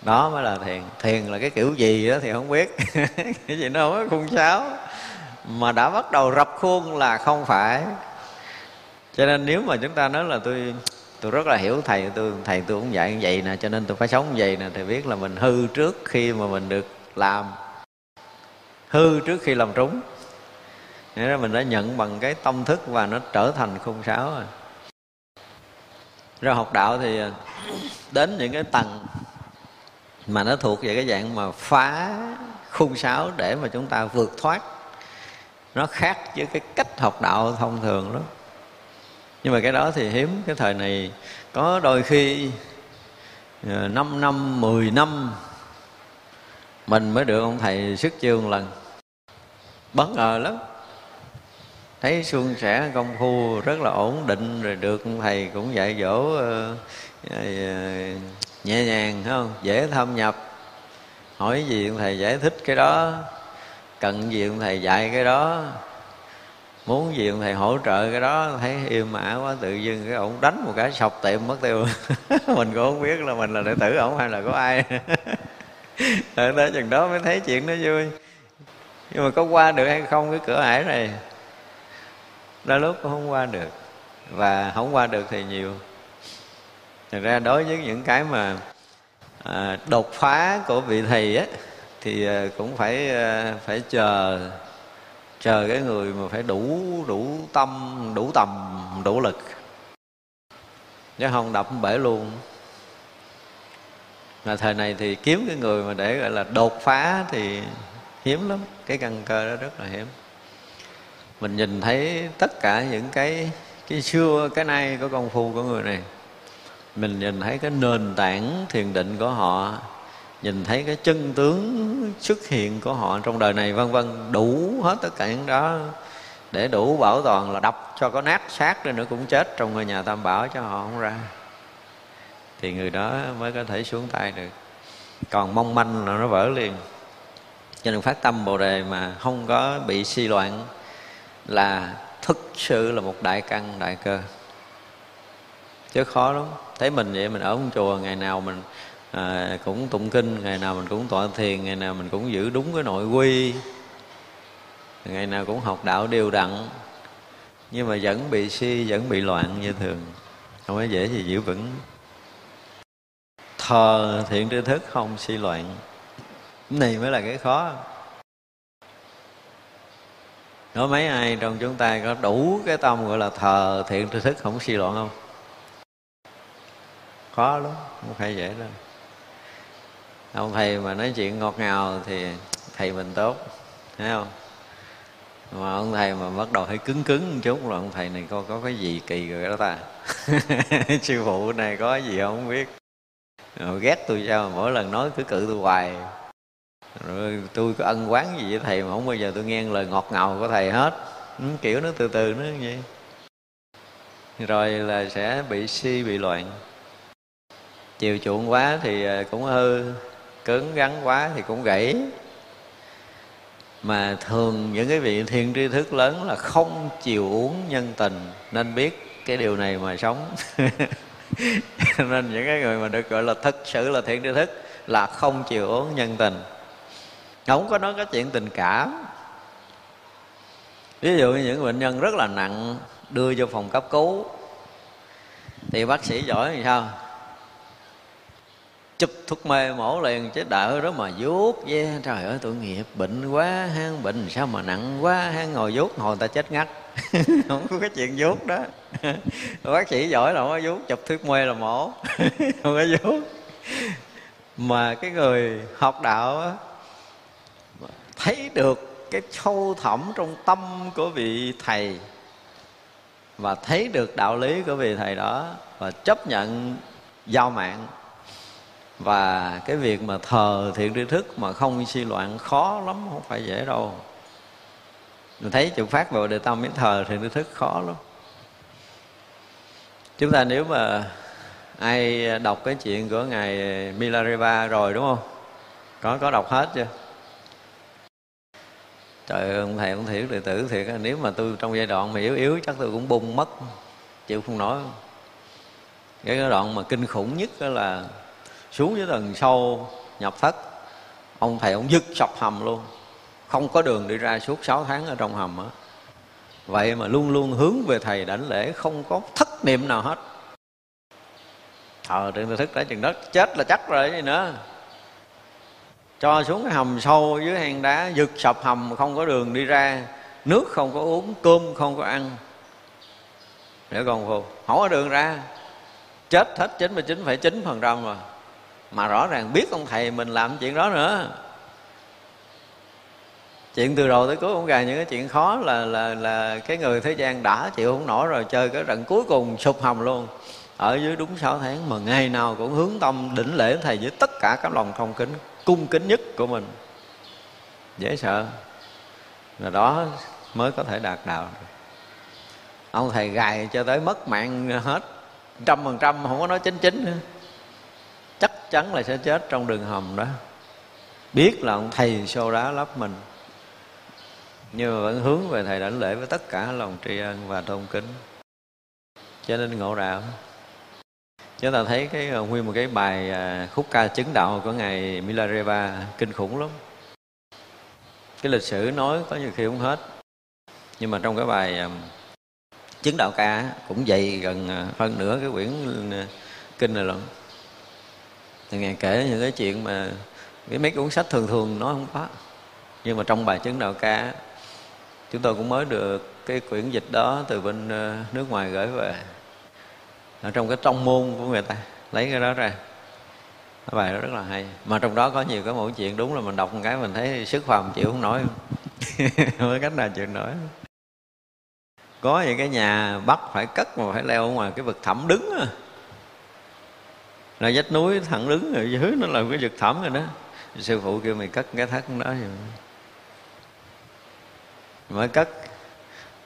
Đó mới là thiền. Thiền là cái kiểu gì đó thì không biết. [LAUGHS] Cái gì nó không có khung sáo mà đã bắt đầu rập khuôn là không phải. Cho nên nếu mà chúng ta nói là tôi tôi rất là hiểu thầy tôi thầy tôi cũng dạy như vậy nè, cho nên tôi phải sống như vậy nè. Thầy biết là mình hư trước khi mà mình được làm, hư trước khi làm trúng. Nghĩa là mình đã nhận bằng cái tâm thức và nó trở thành khung sáo rồi. Rồi học đạo thì à, đến những cái tầng mà nó thuộc về cái dạng mà phá khung sáo để mà chúng ta vượt thoát, nó khác với cái cách học đạo thông thường đó nhưng mà cái đó thì hiếm. Cái thời này có đôi khi 5 năm 10 năm mình mới được ông thầy xuất chương lần. Bất ngờ lắm. Thấy suôn sẻ công phu rất là ổn định rồi được thầy cũng dạy dỗ uh, nhẹ nhàng phải không? Dễ thâm nhập. Hỏi gì thầy giải thích cái đó cần gì thầy dạy cái đó muốn gì thầy hỗ trợ cái đó? Thấy yêu mã quá tự dưng cái ổng đánh một cái sọc tiệm mất tiêu. [LAUGHS] Mình cũng không biết là mình là đệ tử ổng hay là có ai. [LAUGHS] Ở tới chừng đó mới thấy chuyện nó vui. Nhưng mà có qua được hay không cái cửa ải này? Đôi lúc cũng không qua được. Và không qua được thì nhiều. Thật ra đối với những cái mà à, đột phá của vị thầy á thì à, cũng phải à, phải chờ chờ cái người mà phải đủ đủ tâm, đủ tầm, đủ lực. Chứ không đập bể luôn. Mà thời này thì kiếm cái người mà để gọi là đột phá thì hiếm lắm. Cái căn cơ đó rất là hiếm. Mình nhìn thấy tất cả những cái cái xưa, cái nay của công phu của người này. Mình nhìn thấy cái nền tảng thiền định của họ nhìn thấy cái chân tướng xuất hiện của họ trong đời này, vân vân, đủ hết tất cả những đó để đủ bảo toàn là đập cho có nát xác lên nữa cũng chết trong ngôi nhà tam bảo cho họ không ra. Thì người đó mới có thể xuống tay được. Còn mong manh là nó vỡ liền. Cho nên phát tâm bồ đề mà không có bị si loạn là thực sự là một đại căn, đại cơ. Chứ khó lắm. Thấy mình vậy mình ở một chùa, ngày nào mình à, cũng tụng kinh ngày nào mình cũng tọa thiền ngày nào mình cũng giữ đúng cái nội quy. Ngày nào cũng học đạo đều đặn. Nhưng mà vẫn bị si vẫn bị loạn như thường. Không có dễ gì giữ vững. Thờ thiện tri thức không si loạn. Này mới là cái khó. Có mấy ai trong chúng ta có đủ cái tâm gọi là thờ thiện tri thức không si loạn không? Khó lắm không phải dễ đâu ông thầy mà nói chuyện ngọt ngào thì thầy mình tốt thấy không? Mà ông thầy mà bắt đầu hơi cứng cứng một chút là ông thầy này coi có cái gì kỳ rồi đó ta? [LAUGHS] Sư phụ này có gì không biết. Rồi ghét tôi sao mỗi lần nói cứ cự tôi hoài. Rồi tôi có ân quán gì với thầy mà không bao giờ tôi nghe lời ngọt ngào của thầy hết. Ừ, kiểu nó từ từ nó như vậy. Rồi là sẽ bị si bị loạn. Chiều chuộng quá thì ờ, cũng hư cứng rắn quá thì cũng gãy. Mà thường những cái vị thiên tri thức lớn là không chịu uống nhân tình, nên biết cái điều này mà sống. [LAUGHS] Nên những cái người mà được gọi là thực sự là thiện tri thức là không chịu uống nhân tình. Không có nói cái chuyện tình cảm. Ví dụ như những bệnh nhân rất là nặng, đưa vô phòng cấp cứu, thì bác sĩ giỏi thì sao? Chụp thuốc mê mổ liền chứ đỡ đó mà vuốt ve. Yeah. trời ơi, tội nghiệp. Bệnh quá, hang bệnh. Sao mà nặng quá, hang ngồi vuốt hồi ta chết ngắt. [LAUGHS] Không có cái chuyện vuốt đó. [LAUGHS] Bác sĩ giỏi là không có vuốt, chụp thuốc mê là mổ. [LAUGHS] Không có vuốt. Mà cái người học đạo á, thấy được cái sâu thẳm trong tâm của vị thầy và thấy được đạo lý của vị thầy đó và chấp nhận giao mạng và cái việc mà thờ thiện tri thức mà không suy loạn khó lắm, không phải dễ đâu. Mình thấy chữ phát vào đề tâm mới thờ thiện tri thức khó lắm. Chúng ta nếu mà ai đọc cái chuyện của ngài Milarepa rồi đúng không? Có có đọc hết chưa? Trời ơi, ông thầy ông thiểu đệ tử thiệt nếu mà tôi trong giai đoạn mà yếu yếu chắc tôi cũng bung mất, chịu không nổi. Cái đoạn mà kinh khủng nhất đó là xuống dưới tầng sâu nhập thất. Ông thầy ông dứt sập hầm luôn. Không có đường đi ra suốt 6 tháng ở trong hầm á. Vậy mà luôn luôn hướng về thầy đảnh lễ không có thất niệm nào hết. Thờ trên thức đã chừng đất chết là chắc rồi gì nữa. Cho xuống cái hầm sâu dưới hang đá giật sập hầm không có đường đi ra. Nước không có uống cơm không có ăn. Để còn phù không có đường ra. Chết hết 99,9 phần trăm mà mà rõ ràng biết ông thầy mình làm chuyện đó nữa. Chuyện từ đầu tới cuối cũng gài những cái chuyện khó là là là cái người thế gian đã chịu không nổi rồi, chơi cái trận cuối cùng sụp hầm luôn. Ở dưới đúng 6 tháng mà ngày nào cũng hướng tâm đỉnh lễ thầy với tất cả các lòng thông kính, cung kính nhất của mình. Dễ sợ. Là đó mới có thể đạt đạo. Ông thầy gài cho tới mất mạng hết trăm phần trăm, không có nói chính chính nữa chắc chắn là sẽ chết trong đường hầm đó. Biết là ông thầy xô đá lấp mình, nhưng mà vẫn hướng về thầy đảnh lễ với tất cả lòng tri ân và tôn kính. Cho nên ngộ đạo. Chúng ta thấy cái ờ, nguyên một cái bài à, khúc ca chứng đạo của ngài Milarepa kinh khủng lắm. Cái lịch sử nói có nhiều khi không hết. Nhưng mà trong cái bài ờ, chứng đạo ca cũng dày gần ờ, hơn phân nửa cái quyển kinh này luôn thì ngài kể những cái chuyện mà cái mấy cuốn sách thường thường nói không có. Nhưng mà trong bài chứng đạo ca, chúng tôi cũng mới được cái quyển dịch đó từ bên ờ, nước ngoài gửi về. Ở trong cái trong môn của người ta, lấy cái đó ra. Cái bài đó rất là hay. Mà trong đó có nhiều cái mẫu chuyện, đúng là mình đọc một cái mình thấy sức phàm chịu không nổi. [LAUGHS] Không có cách nào chịu nổi. Có những cái nhà bắt phải cất mà phải leo ở ngoài cái vực thẳm đứng à là vách núi, thẳng đứng ở dưới nó là cái vực thẳm rồi đó. Sư phụ kêu mày cất cái thắt đó rồi mới cất.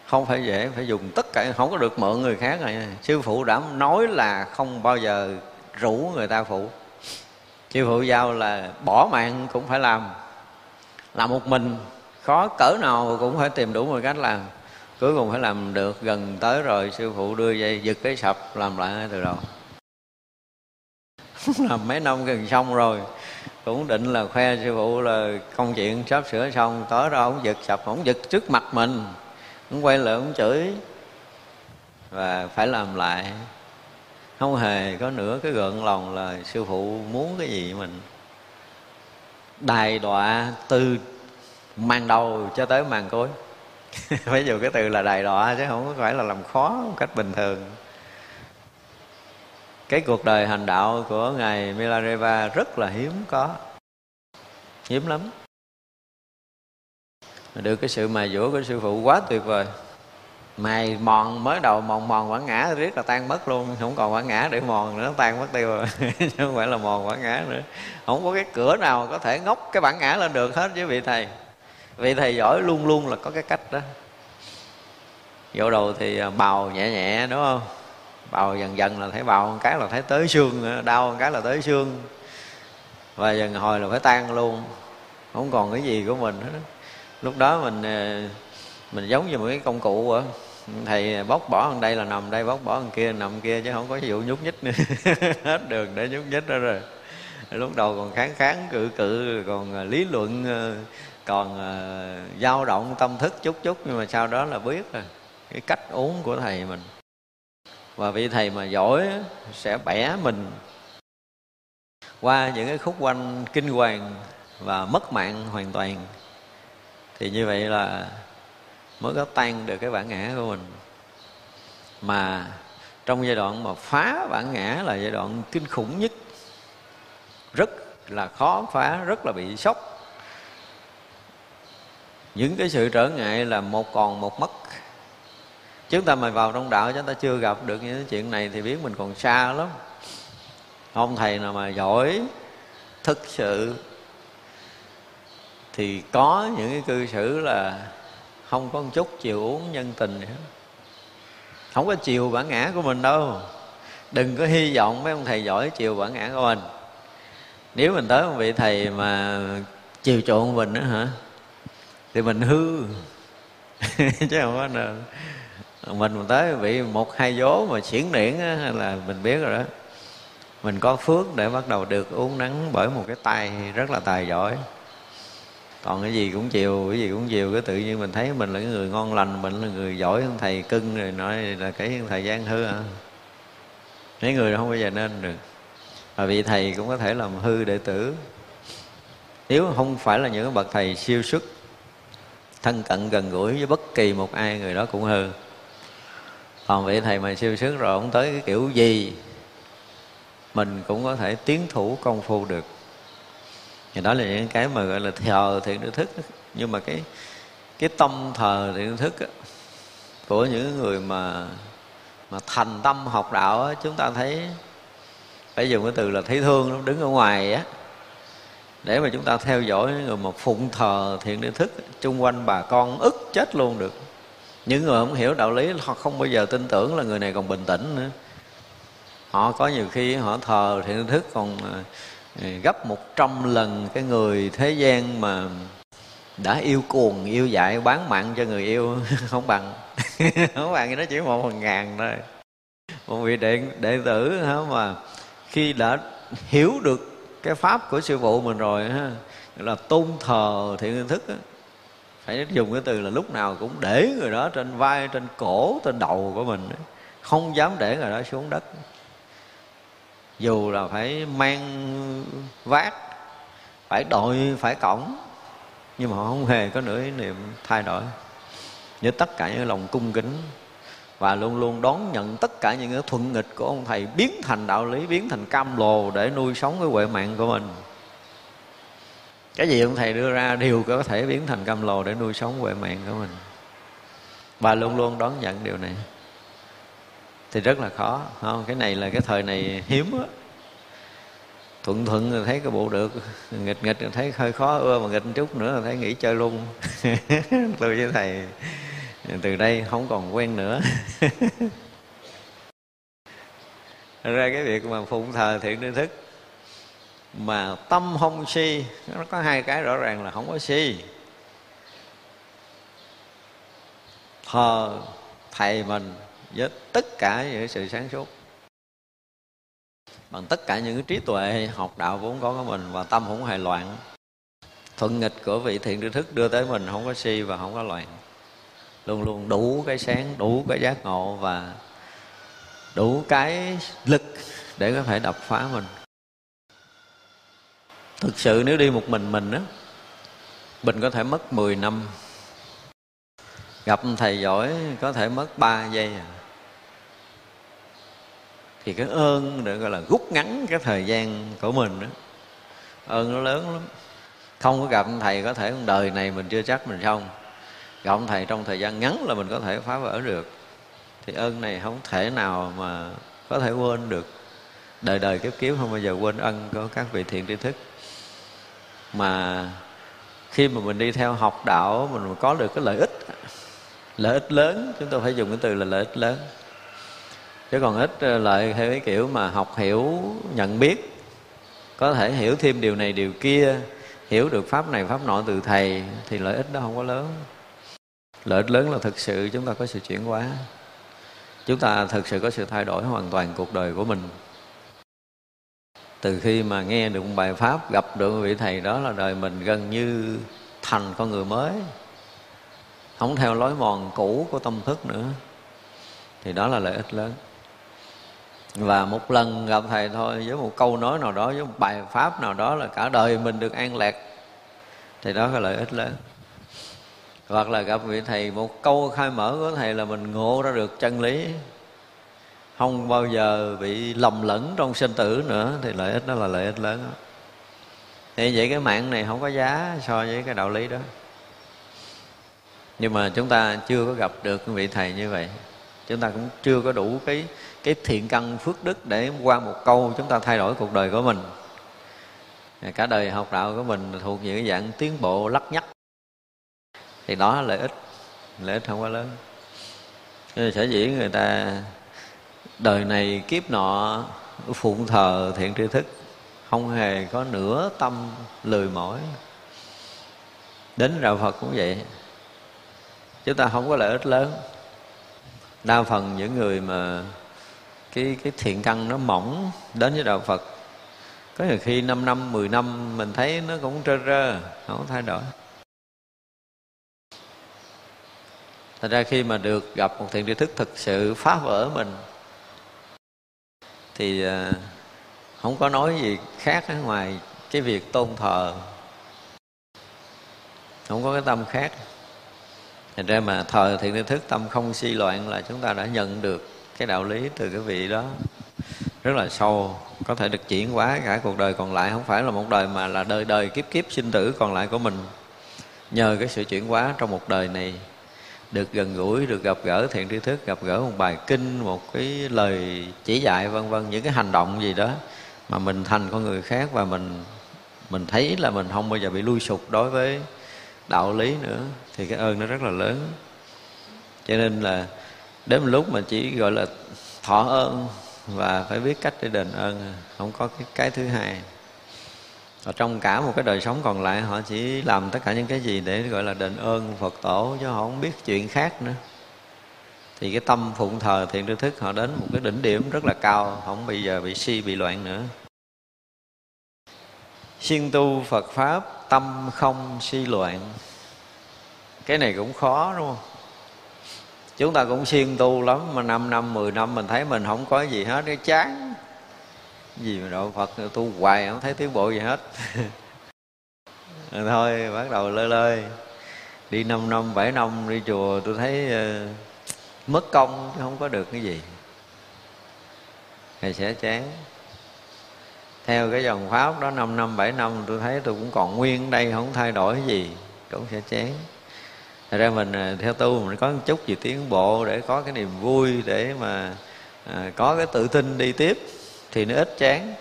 Không phải dễ, phải dùng tất cả, không có được mượn người khác rồi. Sư phụ đã nói là không bao giờ rủ người ta phụ. Sư phụ giao là bỏ mạng cũng phải làm. Làm một mình, khó cỡ nào cũng phải tìm đủ một cách làm. Cuối cùng phải làm được, gần tới rồi, sư phụ đưa dây, giật cái sập, làm lại từ đầu. [LAUGHS] làm mấy năm gần xong rồi, cũng định là khoe sư phụ là công chuyện sắp sửa xong tới đó ông giật sập, ông giật trước mặt mình, ông quay lại ông chửi và phải làm lại. Không hề có nửa cái gợn lòng là sư phụ muốn cái gì mình. Đài đọa từ màn đầu cho tới màn cuối. [LAUGHS] Phải dùng cái từ là đài đọa chứ không phải là làm khó một cách bình thường cái cuộc đời hành đạo của ngài Milarepa rất là hiếm có. Hiếm lắm. Được cái sự mài dũa của sư phụ quá tuyệt vời. Mài mòn mới đầu mòn mòn quảng ngã, riết là tan mất luôn. Không còn quảng ngã để mòn nữa, tan mất tiêu rồi. [LAUGHS] Chứ không phải là mòn quảng ngã nữa. Không có cái cửa nào có thể ngóc cái bản ngã lên được hết với vị thầy. Vị thầy giỏi luôn luôn là có cái cách đó. Vô đầu thì à, bào nhẹ nhẹ, đúng không? Bào dần dần là thấy bào, một cái là thấy tới xương đau một cái là tới xương. Và dần hồi là phải tan luôn. Không còn cái gì của mình hết lúc đó mình ờ, mình giống như một cái công cụ vậy thầy bóc bỏ ở đây là nằm đây, bóc bỏ ở kia nằm kia, chứ không có vụ nhúc nhích nữa. [LAUGHS] Hết đường để nhúc nhích đó rồi. Lúc đầu còn kháng kháng, cự cự còn ờ, lý luận ờ, còn dao động tâm thức chút chút, nhưng mà sau đó là biết rồi. Cái cách uống của thầy mình và vị thầy mà giỏi sẽ bẻ mình qua những cái khúc quanh kinh hoàng và mất mạng hoàn toàn. Thì như vậy là mới có tan được cái bản ngã của mình. Mà trong giai đoạn mà phá bản ngã là giai đoạn kinh khủng nhất. Rất là khó phá, rất là bị sốc. Những cái sự trở ngại là một còn một mất chúng ta mà vào trong đạo, chúng ta chưa gặp được những chuyện này thì biết mình còn xa lắm. Ông thầy nào mà giỏi thực sự, thì có những cái cư xử là không có một chút chiều uống nhân tình nữa. Không có chiều bản ngã của mình đâu. Đừng có hy vọng mấy ông thầy giỏi chiều bản ngã của mình. Nếu mình tới một vị thầy mà chiều chuộng mình đó hả, thì mình hư. [LAUGHS] Chứ không có nào mình tới bị một, hai vố mà xiển điển là mình biết rồi đó. Mình có phước để bắt đầu được uống nắng bởi một cái tay rất là tài giỏi. Còn cái gì cũng chiều, cái gì cũng chiều, cái tự nhiên mình thấy mình là cái người ngon lành, mình là người giỏi hơn thầy cưng rồi nói là cái thời gian hư à mấy người không bao giờ nên được. Và vị thầy cũng có thể làm hư đệ tử. Nếu không phải là những bậc thầy siêu xuất, thân cận gần gũi với bất kỳ một ai, người đó cũng hư còn vị thầy mà siêu sướng rồi ông tới cái kiểu gì? Mình cũng có thể tiến thủ công phu được. Thì đó là những cái mà gọi là thờ thiện đức thức nhưng mà cái cái tâm thờ thiện đức thức á, của những người mà mà thành tâm học đạo á, chúng ta thấy phải dùng cái từ là thấy thương nó đứng ở ngoài á. Để mà chúng ta theo dõi người mà phụng thờ thiện đức thức chung quanh bà con ức chết luôn được những người không hiểu đạo lý, họ không bao giờ tin tưởng là người này còn bình tĩnh nữa. Họ có nhiều khi họ thờ thiện thức còn ờ, ờ, gấp một trăm lần cái người thế gian mà đã yêu cuồng, yêu dại, bán mạng cho người yêu. [LAUGHS] Không bằng [LAUGHS] không bằng nó chỉ một phần ngàn thôi. Một vị đệ đệ tử hả, mà khi đã hiểu được cái pháp của sư phụ mình rồi ha là tôn thờ thiện thức phải dùng cái từ là lúc nào cũng để người đó trên vai, trên cổ, trên đầu của mình không dám để người đó xuống đất. Dù là phải mang vác, phải đội, phải cổng nhưng mà họ không hề có nửa ý niệm thay đổi. Với tất cả những lòng cung kính và luôn luôn đón nhận tất cả những cái thuận nghịch của ông thầy biến thành đạo lý, biến thành cam lồ để nuôi sống cái huệ mạng của mình cái gì ông thầy đưa ra đều có thể biến thành cam lồ để nuôi sống huệ mạng của mình. Và luôn luôn đón nhận điều này. Thì rất là khó không? Cái này là cái thời này hiếm á. Thuận thuận rồi thấy cái bộ được, nghịch nghịch rồi thấy hơi khó ưa, mà nghịch một chút nữa là thấy nghỉ chơi luôn. [LAUGHS] Tôi với thầy, từ đây không còn quen nữa. [LAUGHS] Ra cái việc mà phụng thờ thiện tri thức mà tâm không si, nó có hai cái rõ ràng là không có si. Thờ thầy mình với tất cả những sự sáng suốt. Bằng tất cả những cái trí tuệ, học đạo vốn có của mình và tâm không hề loạn. Thuận nghịch của vị thiện tri thức đưa tới mình không có si và không có loạn. Luôn luôn đủ cái sáng, đủ cái giác ngộ và đủ cái lực để có thể đập phá mình thực sự nếu đi một mình mình á, mình có thể mất 10 năm. Gặp thầy giỏi có thể mất 3 giây à. Thì cái ơn được gọi là rút ngắn cái thời gian của mình đó ơn nó lớn lắm. Không có gặp thầy có thể đời này mình chưa chắc mình xong. Gặp thầy trong thời gian ngắn là mình có thể phá vỡ được. Thì ơn này không thể nào mà có thể quên được. Đời đời kiếp kiếp không bao giờ quên ân của các vị thiện tri thức mà khi mà mình đi theo học đạo, mình có được cái lợi ích. Lợi ích lớn, chúng tôi phải dùng cái từ là lợi ích lớn. Chứ còn ít ờ, lợi theo cái kiểu mà học hiểu, nhận biết. Có thể hiểu thêm điều này, điều kia, hiểu được pháp này, pháp nọ từ thầy, thì lợi ích đó không có lớn. Lợi ích lớn là thực sự chúng ta có sự chuyển hóa. Chúng ta thực sự có sự thay đổi hoàn toàn cuộc đời của mình từ khi mà nghe được một bài pháp, gặp được một vị thầy đó là đời mình gần như thành con người mới. Không theo lối mòn cũ của tâm thức nữa. Thì đó là lợi ích lớn. Và một lần gặp thầy thôi, với một câu nói nào đó, với một bài pháp nào đó là cả đời mình được an lạc. Thì đó là lợi ích lớn. Hoặc là gặp vị thầy, một câu khai mở của thầy là mình ngộ ra được chân lý không bao giờ bị lầm lẫn trong sinh tử nữa, thì lợi ích đó là lợi ích lớn. Đó. thì vậy cái mạng này không có giá so với cái đạo lý đó. Nhưng mà chúng ta chưa có gặp được vị thầy như vậy. Chúng ta cũng chưa có đủ cái cái thiện căn phước đức để qua một câu chúng ta thay đổi cuộc đời của mình. Cả đời học đạo của mình thuộc những dạng tiến bộ lắc nhắc. Thì đó là lợi ích. Lợi ích không quá lớn. Sở dĩ người ta đời này kiếp nọ, phụng thờ thiện tri thức, không hề có nửa tâm lười mỏi. Đến đạo phật cũng vậy chúng ta không có lợi ích lớn. Đa phần những người mà cái cái thiện căn nó mỏng đến với đạo phật, có nhiều khi 5 năm 10 năm, mình thấy nó cũng trơ trơ không thay đổi. Thật ra khi mà được gặp một thiện tri thức thực sự phá vỡ mình thì à, không có nói gì khác ngoài cái việc tôn thờ. Không có cái tâm khác. Thành ra mà thờ thiện tri thức tâm không si loạn là chúng ta đã nhận được cái đạo lý từ cái vị đó. Rất là sâu, có thể được chuyển hóa cả cuộc đời còn lại. Không phải là một đời mà là đời đời kiếp kiếp sinh tử còn lại của mình. Nhờ cái sự chuyển hóa trong một đời này được gần gũi, được gặp gỡ, thiện tri thức, gặp gỡ một bài kinh, một cái lời chỉ dạy, vân vân, những cái hành động gì đó mà mình thành con người khác và mình mình thấy là mình không bao giờ bị lui sụp đối với đạo lý nữa, thì cái ơn nó rất là lớn. Cho nên là đến một lúc mà chỉ gọi là thọ ơn và phải biết cách để đền ơn, không có cái cái thứ hai ở trong cả một cái đời sống còn lại, họ chỉ làm tất cả những cái gì để gọi là đền ơn phật tổ, chứ họ không biết chuyện khác nữa. Thì cái tâm phụng thờ thiện tri thức, họ đến một cái đỉnh điểm rất là cao, không bây giờ bị si bị loạn nữa. Siêng tu phật pháp, tâm không si loạn. Cái này cũng khó, đúng không? Chúng ta cũng siêng tu lắm, mà 5 năm 10 năm mình thấy mình không có gì hết, cái chán gì mà đạo Phật tu hoài không thấy tiến bộ gì hết. Rồi [LAUGHS] thôi bắt đầu lơi lơi. Đi 5 năm 7 năm đi chùa tôi thấy uh, mất công chứ không có được cái gì. Thì sẽ chán. Theo cái dòng pháp đó 5 năm 7 năm tôi thấy tôi cũng còn nguyên đây không thay đổi cái gì. Cũng sẽ chán. Thật ra mình ờ, theo tu mình có một chút gì tiến bộ để có cái niềm vui để mà à, có cái tự tin đi tiếp thì nó ít chán.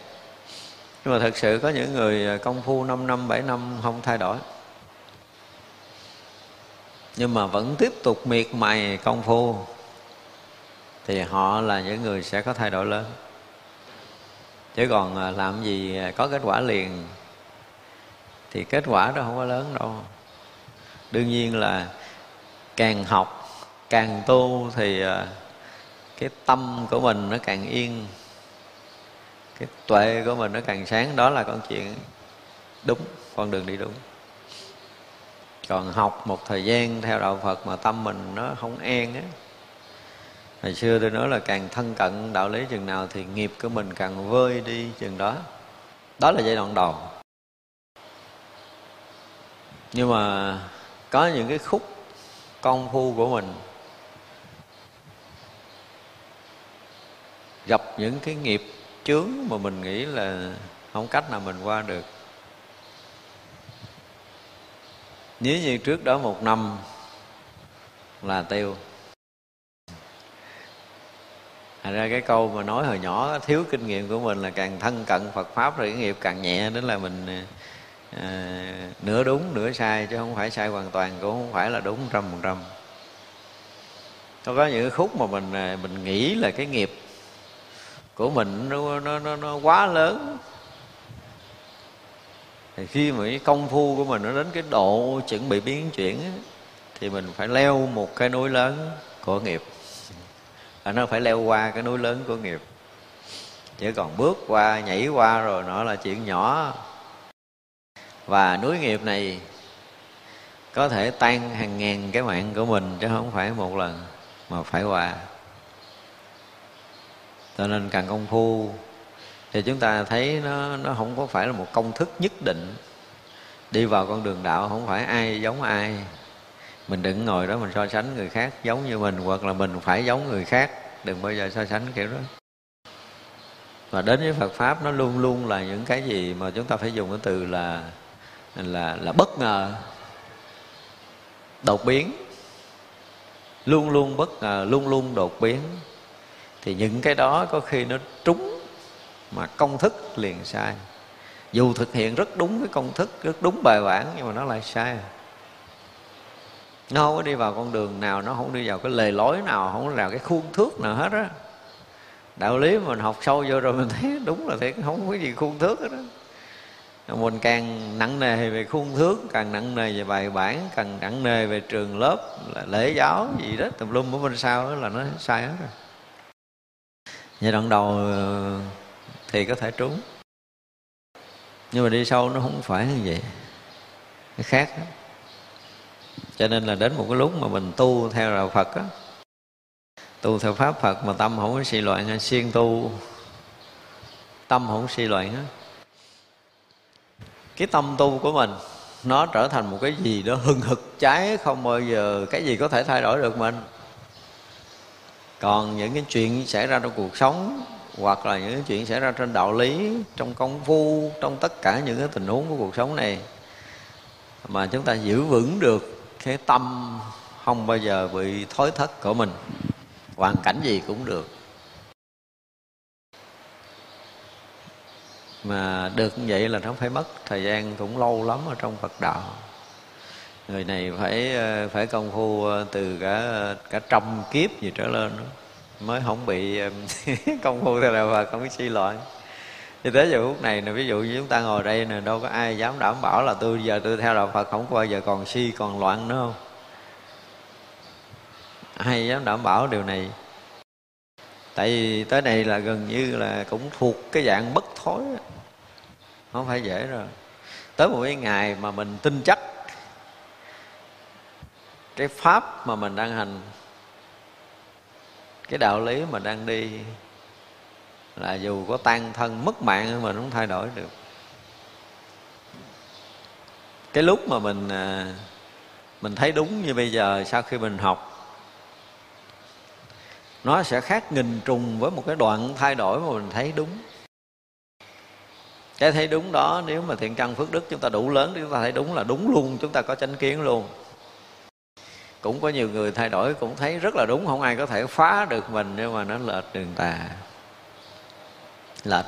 Nhưng mà thật sự có những người à, công phu 5 năm 7 năm không thay đổi. Nhưng mà vẫn tiếp tục miệt mài công phu, thì họ là những người sẽ có thay đổi lớn. Chứ còn à, làm gì có kết quả liền, thì kết quả đó không có lớn đâu. Đương nhiên là càng học, càng tu thì à, cái tâm của mình nó càng yên cái tuệ của mình nó càng sáng, đó là con chuyện đúng, con đường đi đúng. Còn học một thời gian theo đạo phật mà tâm mình nó không an á, hồi xưa tôi nói là càng thân cận đạo lý chừng nào thì nghiệp của mình càng vơi đi chừng đó. Đó là giai đoạn đầu. Nhưng mà có những cái khúc công phu của mình, gặp những cái nghiệp chướng mà mình nghĩ là không cách nào mình qua được. Nếu như trước đó một năm là tiêu. Thành ra cái câu mà nói hồi nhỏ thiếu kinh nghiệm của mình là càng thân cận Phật Pháp rồi cái nghiệp càng nhẹ đến là mình à, à, nửa đúng nửa sai chứ không phải sai hoàn toàn cũng không phải là đúng trăm phần trăm. Có có những khúc mà mình à, mình nghĩ là cái nghiệp của mình nó nó nó, nó quá lớn. Thì khi mà cái công phu của mình nó đến cái độ chuẩn bị biến chuyển thì mình phải leo một cái núi lớn của nghiệp. Và nó phải leo qua cái núi lớn của nghiệp. Chứ còn bước qua nhảy qua rồi nó là chuyện nhỏ. Và núi nghiệp này có thể tan hàng ngàn cái mạng của mình chứ không phải một lần mà phải qua cho nên càng công phu. Thì chúng ta thấy nó nó không có phải là một công thức nhất định. Đi vào con đường đạo không phải ai giống ai. Mình đừng ngồi đó mình so sánh người khác giống như mình, hoặc là mình phải giống người khác. Đừng bao giờ so sánh kiểu đó. Và đến với Phật pháp, nó luôn luôn là những cái gì mà chúng ta phải dùng cái từ là là là bất ngờ. Đột biến. Luôn luôn bất ngờ, luôn luôn đột biến thì những cái đó có khi nó trúng mà công thức liền sai. Dù thực hiện rất đúng cái công thức, rất đúng bài bản, nhưng mà nó lại sai. Nó không có đi vào con đường nào, nó không đi vào cái lề lối nào, không có vào cái khuôn thước nào hết á. Đạo lý mình học sâu vô rồi mình thấy đúng là thiệt, không có gì khuôn thước hết đó mình càng nặng nề về khuôn thước, càng nặng nề về bài bản, càng nặng nề về trường lớp, là lễ giáo gì đó, tùm lum ở bên sau đó là nó sai hết rồi giai đoạn đầu ờ, thì có thể trúng. Nhưng mà đi sâu nó không phải như vậy. Cái khác đó. cho nên là đến một cái lúc mà mình tu theo đạo phật á, tu theo pháp phật mà tâm không có suy loạn hay siêng tu, tâm không suy loạn á, cái tâm tu của mình nó trở thành một cái gì đó hừng hực, cháy không bao giờ, cái gì có thể thay đổi được mình còn những cái chuyện xảy ra trong cuộc sống, hoặc là những cái chuyện xảy ra trên đạo lý, trong công phu, trong tất cả những cái tình huống của cuộc sống này, mà chúng ta giữ vững được cái tâm không bao giờ bị thối thất của mình, hoàn cảnh gì cũng được. Mà được như vậy là nó phải mất thời gian cũng lâu lắm ở trong Phật đạo người này phải ờ, phải công phu ờ, từ cả cả trăm kiếp gì trở lên đó, mới không bị ờ, [LAUGHS] công phu theo đạo Phật không bị suy loạn thì tới giờ phút này nè ví dụ như chúng ta ngồi đây nè đâu có ai dám đảm bảo là tôi giờ tôi theo đạo Phật không có bao giờ còn si còn loạn nữa không? Ai dám đảm bảo điều này? Tại vì tới này là gần như là cũng thuộc cái dạng bất thối không phải dễ rồi. Tới một cái ngày mà mình tin chắc cái pháp mà mình đang hành, cái đạo lý mà đang đi, là dù có tan thân mất mạng mà cũng thay đổi được. Cái lúc mà mình à, mình thấy đúng như bây giờ sau khi mình học, nó sẽ khác nghìn trùng với một cái đoạn thay đổi mà mình thấy đúng. Cái thấy đúng đó, nếu mà thiện căn phước đức chúng ta đủ lớn thì chúng ta thấy đúng là đúng luôn, chúng ta có chánh kiến luôn cũng có nhiều người thay đổi, cũng thấy rất là đúng, không ai có thể phá được mình nhưng mà nó lệch đường tà. Lệch.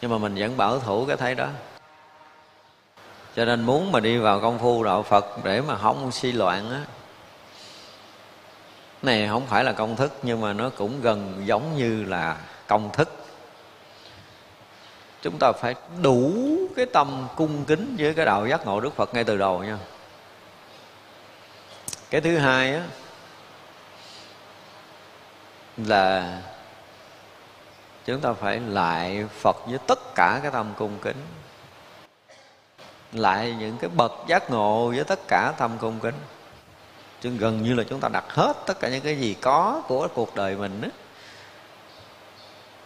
Nhưng mà mình vẫn bảo thủ cái thấy đó. Cho nên muốn mà đi vào công phu đạo phật để mà không suy loạn á, này không phải là công thức, nhưng mà nó cũng gần giống như là công thức. Chúng ta phải đủ cái tâm cung kính với cái đạo giác ngộ đức phật ngay từ đầu nha cái thứ hai á, là chúng ta phải lại phật với tất cả cái tâm cung kính, lại những cái bậc giác ngộ với tất cả tâm cung kính. Chứ gần như là chúng ta đặt hết tất cả những cái gì có của cuộc đời mình á,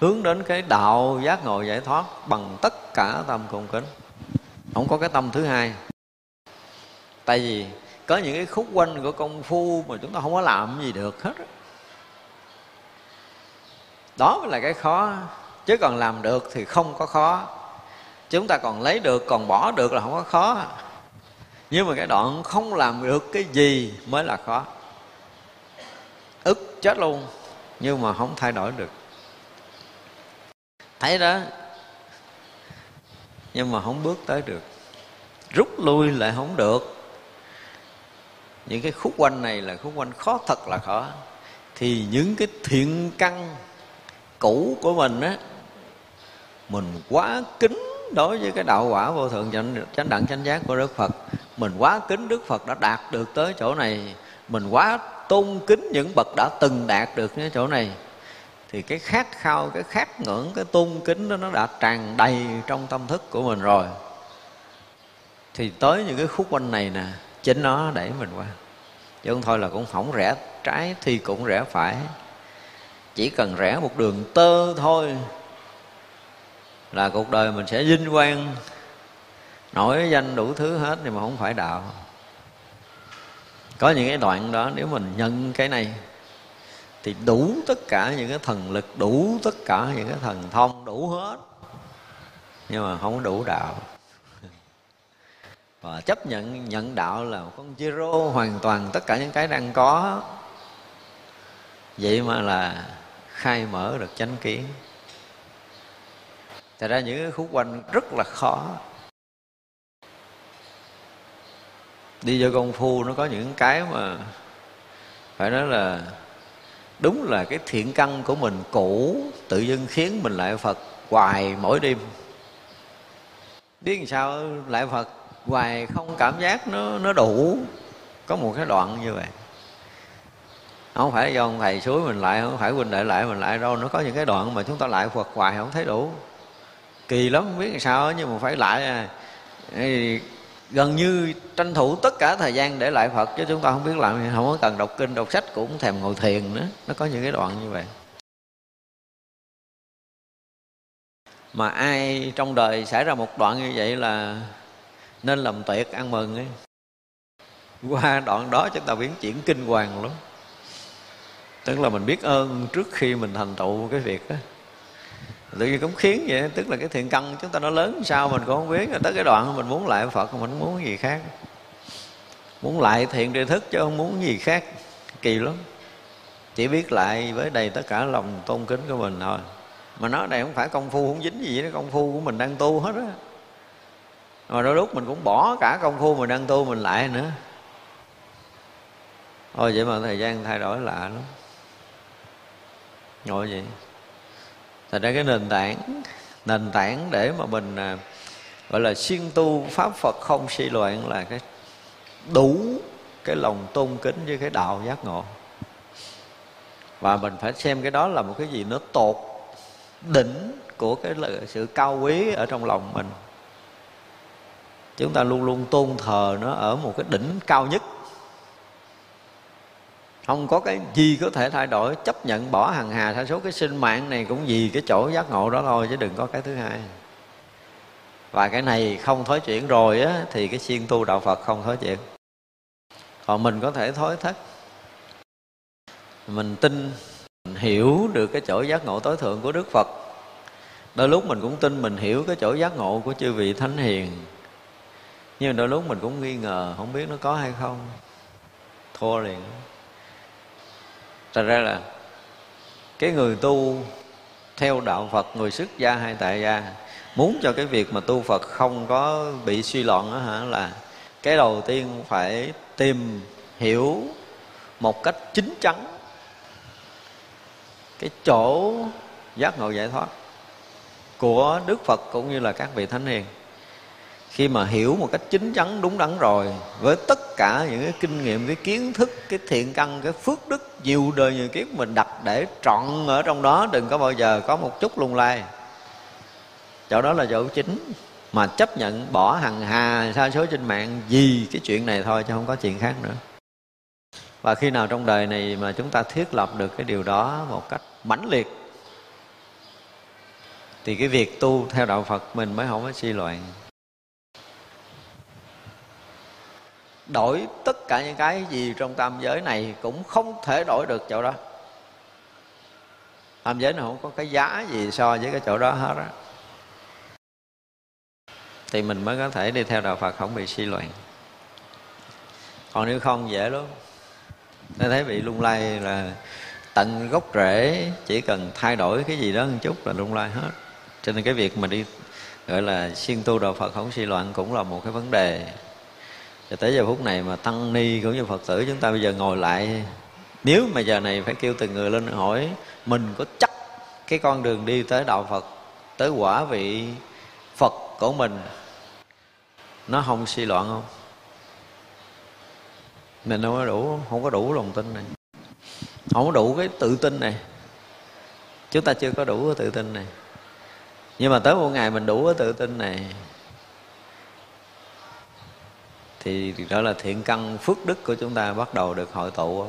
hướng đến cái đạo giác ngộ giải thoát bằng tất cả tâm cung kính. Không có cái tâm thứ hai. Tại vì có những cái khúc quanh của công phu mà chúng ta không có làm gì được hết đó mới là cái khó. Chứ còn làm được thì không có khó. Chúng ta còn lấy được, còn bỏ được là không có khó. Nhưng mà cái đoạn không làm được cái gì mới là khó. Ức chết luôn, nhưng mà không thay đổi được. Thấy đó, nhưng mà không bước tới được. Rút lui lại không được những cái khúc quanh này là khúc quanh khó thật là khó. Thì những cái thiện căn cũ của mình á mình quá kính đối với cái đạo quả vô thượng chánh, chánh đẳng chánh giác của đức phật. Mình quá kính đức phật đã đạt được tới chỗ này. Mình quá tôn kính những bậc đã từng đạt được cái chỗ này. Thì cái khát khao cái khát ngưỡng cái tôn kính đó nó đã tràn đầy trong tâm thức của mình rồi. Thì tới những cái khúc quanh này nè chính nó đẩy mình qua. Chứ không thôi là cũng không rẽ trái thì cũng rẽ phải. Chỉ cần rẽ một đường tơ thôi là cuộc đời mình sẽ vinh quang. Nổi danh đủ thứ hết nhưng mà không phải đạo. Có những cái đoạn đó, nếu mình nhân cái này, thì đủ tất cả những cái thần lực, đủ tất cả những cái thần thông, đủ hết. Nhưng mà không đủ đạo và chấp nhận nhận đạo là một con zero hoàn toàn tất cả những cái đang có. Vậy mà là khai mở được chánh kiến. Thật ra những cái khúc quanh rất là khó. Đi vô công phu nó có những cái mà Phải nói là Đúng là cái thiện căn của mình cũ, Tự dưng khiến mình lại Phật hoài mỗi đêm. Biết làm sao? Lại Phật hoài không cảm giác nó nó đủ. Có một cái đoạn như vậy. Không phải do ông thầy suối mình lại, không phải huynh đệ lại mình lại đâu. Nó có những cái đoạn mà chúng ta lại Phật hoài không thấy đủ. Kỳ lắm, không biết làm sao nhưng mà phải lại à. gần như tranh thủ tất cả thời gian để lại Phật, chứ chúng ta không biết làm không có cần đọc kinh, đọc sách cũng thèm ngồi thiền nữa. Nó có những cái đoạn như vậy. Mà ai trong đời xảy ra một đoạn như vậy là nên làm tuyệt ăn mừng ấy. Qua đoạn đó chúng ta biến chuyển kinh hoàng lắm. Tức là mình biết ơn trước khi mình thành tựu cái việc đó tự nhiên cũng khiến vậy, tức là cái thiện căn chúng ta nó lớn sao mình cũng không biết. Tới cái đoạn mình muốn lại phật, mình không muốn gì khác. Muốn lại thiện tri thức chứ không muốn gì khác. Kỳ lắm. Chỉ biết lại với đầy tất cả lòng tôn kính của mình thôi. Mà nói này không phải công phu, không dính gì đó công phu của mình đang tu hết á mà đôi lúc mình cũng bỏ cả công phu mình đang tu mình lại nữa. Ôi vậy mà thời gian thay đổi lạ lắm. Ngồi vậy. Thành ra cái nền tảng nền tảng để mà mình à, gọi là siêng tu pháp phật không suy loạn là cái đủ cái lòng tôn kính với cái đạo giác ngộ. Và mình phải xem cái đó là một cái gì nó tột đỉnh của cái sự cao quý ở trong lòng mình chúng ta luôn luôn tôn thờ nó ở một cái đỉnh cao nhất. Không có cái gì có thể thay đổi, chấp nhận bỏ hằng hà sa số cái sinh mạng này cũng vì cái chỗ giác ngộ đó thôi, chứ đừng có cái thứ hai. Và cái này không thối chuyển rồi á, thì cái siêng tu đạo phật không thối chuyển. Còn mình có thể thối thất. Mình tin, mình hiểu được cái chỗ giác ngộ tối thượng của đức phật. Đôi lúc mình cũng tin mình hiểu cái chỗ giác ngộ của chư vị thánh hiền nhưng đôi lúc mình cũng nghi ngờ, không biết nó có hay không. Thua liền. Thật ra là cái người tu theo đạo phật, người xuất gia hay tại gia, muốn cho cái việc mà tu phật không có bị suy loạn đó hả, là cái đầu tiên phải tìm hiểu một cách chính chắn cái chỗ giác ngộ giải thoát của đức phật cũng như là các vị thánh hiền khi mà hiểu một cách chính chắn đúng đắn rồi, với tất cả những cái kinh nghiệm, cái kiến thức, cái thiện căn, cái phước đức nhiều đời nhiều kiếp mình đặt để trọn ở trong đó, đừng có bao giờ có một chút lung lay. Chỗ đó là chỗ chính, mà chấp nhận bỏ hằng hà sa số trên mạng vì cái chuyện này thôi chứ không có chuyện khác nữa. Và khi nào trong đời này mà chúng ta thiết lập được cái điều đó một cách mãnh liệt, thì cái việc tu theo đạo phật mình mới không có suy loạn đổi tất cả những cái gì trong tam giới này cũng không thể đổi được chỗ đó. Tam giới này không có cái giá gì so với cái chỗ đó hết á. Thì mình mới có thể đi theo đạo phật, không bị suy loạn còn nếu không, dễ lắm. Tôi thấy bị lung lay là tận gốc rễ, chỉ cần thay đổi cái gì đó một chút là lung lay hết. Cho nên cái việc mà đi gọi là siêng tu đạo phật, không suy loạn cũng là một cái vấn đề cho tới giờ phút này mà tăng ni cũng như phật tử chúng ta bây giờ ngồi lại, nếu mà giờ này phải kêu từng người lên hỏi, mình có chắc cái con đường đi tới đạo phật, tới quả vị phật của mình, nó không suy loạn không? Mình đâu có đủ, không có đủ lòng tin này. Không có đủ cái tự tin này. Chúng ta chưa có đủ cái tự tin này. Nhưng mà tới một ngày mình đủ cái tự tin này thì đó là thiện căn phước đức của chúng ta bắt đầu được hội tụ.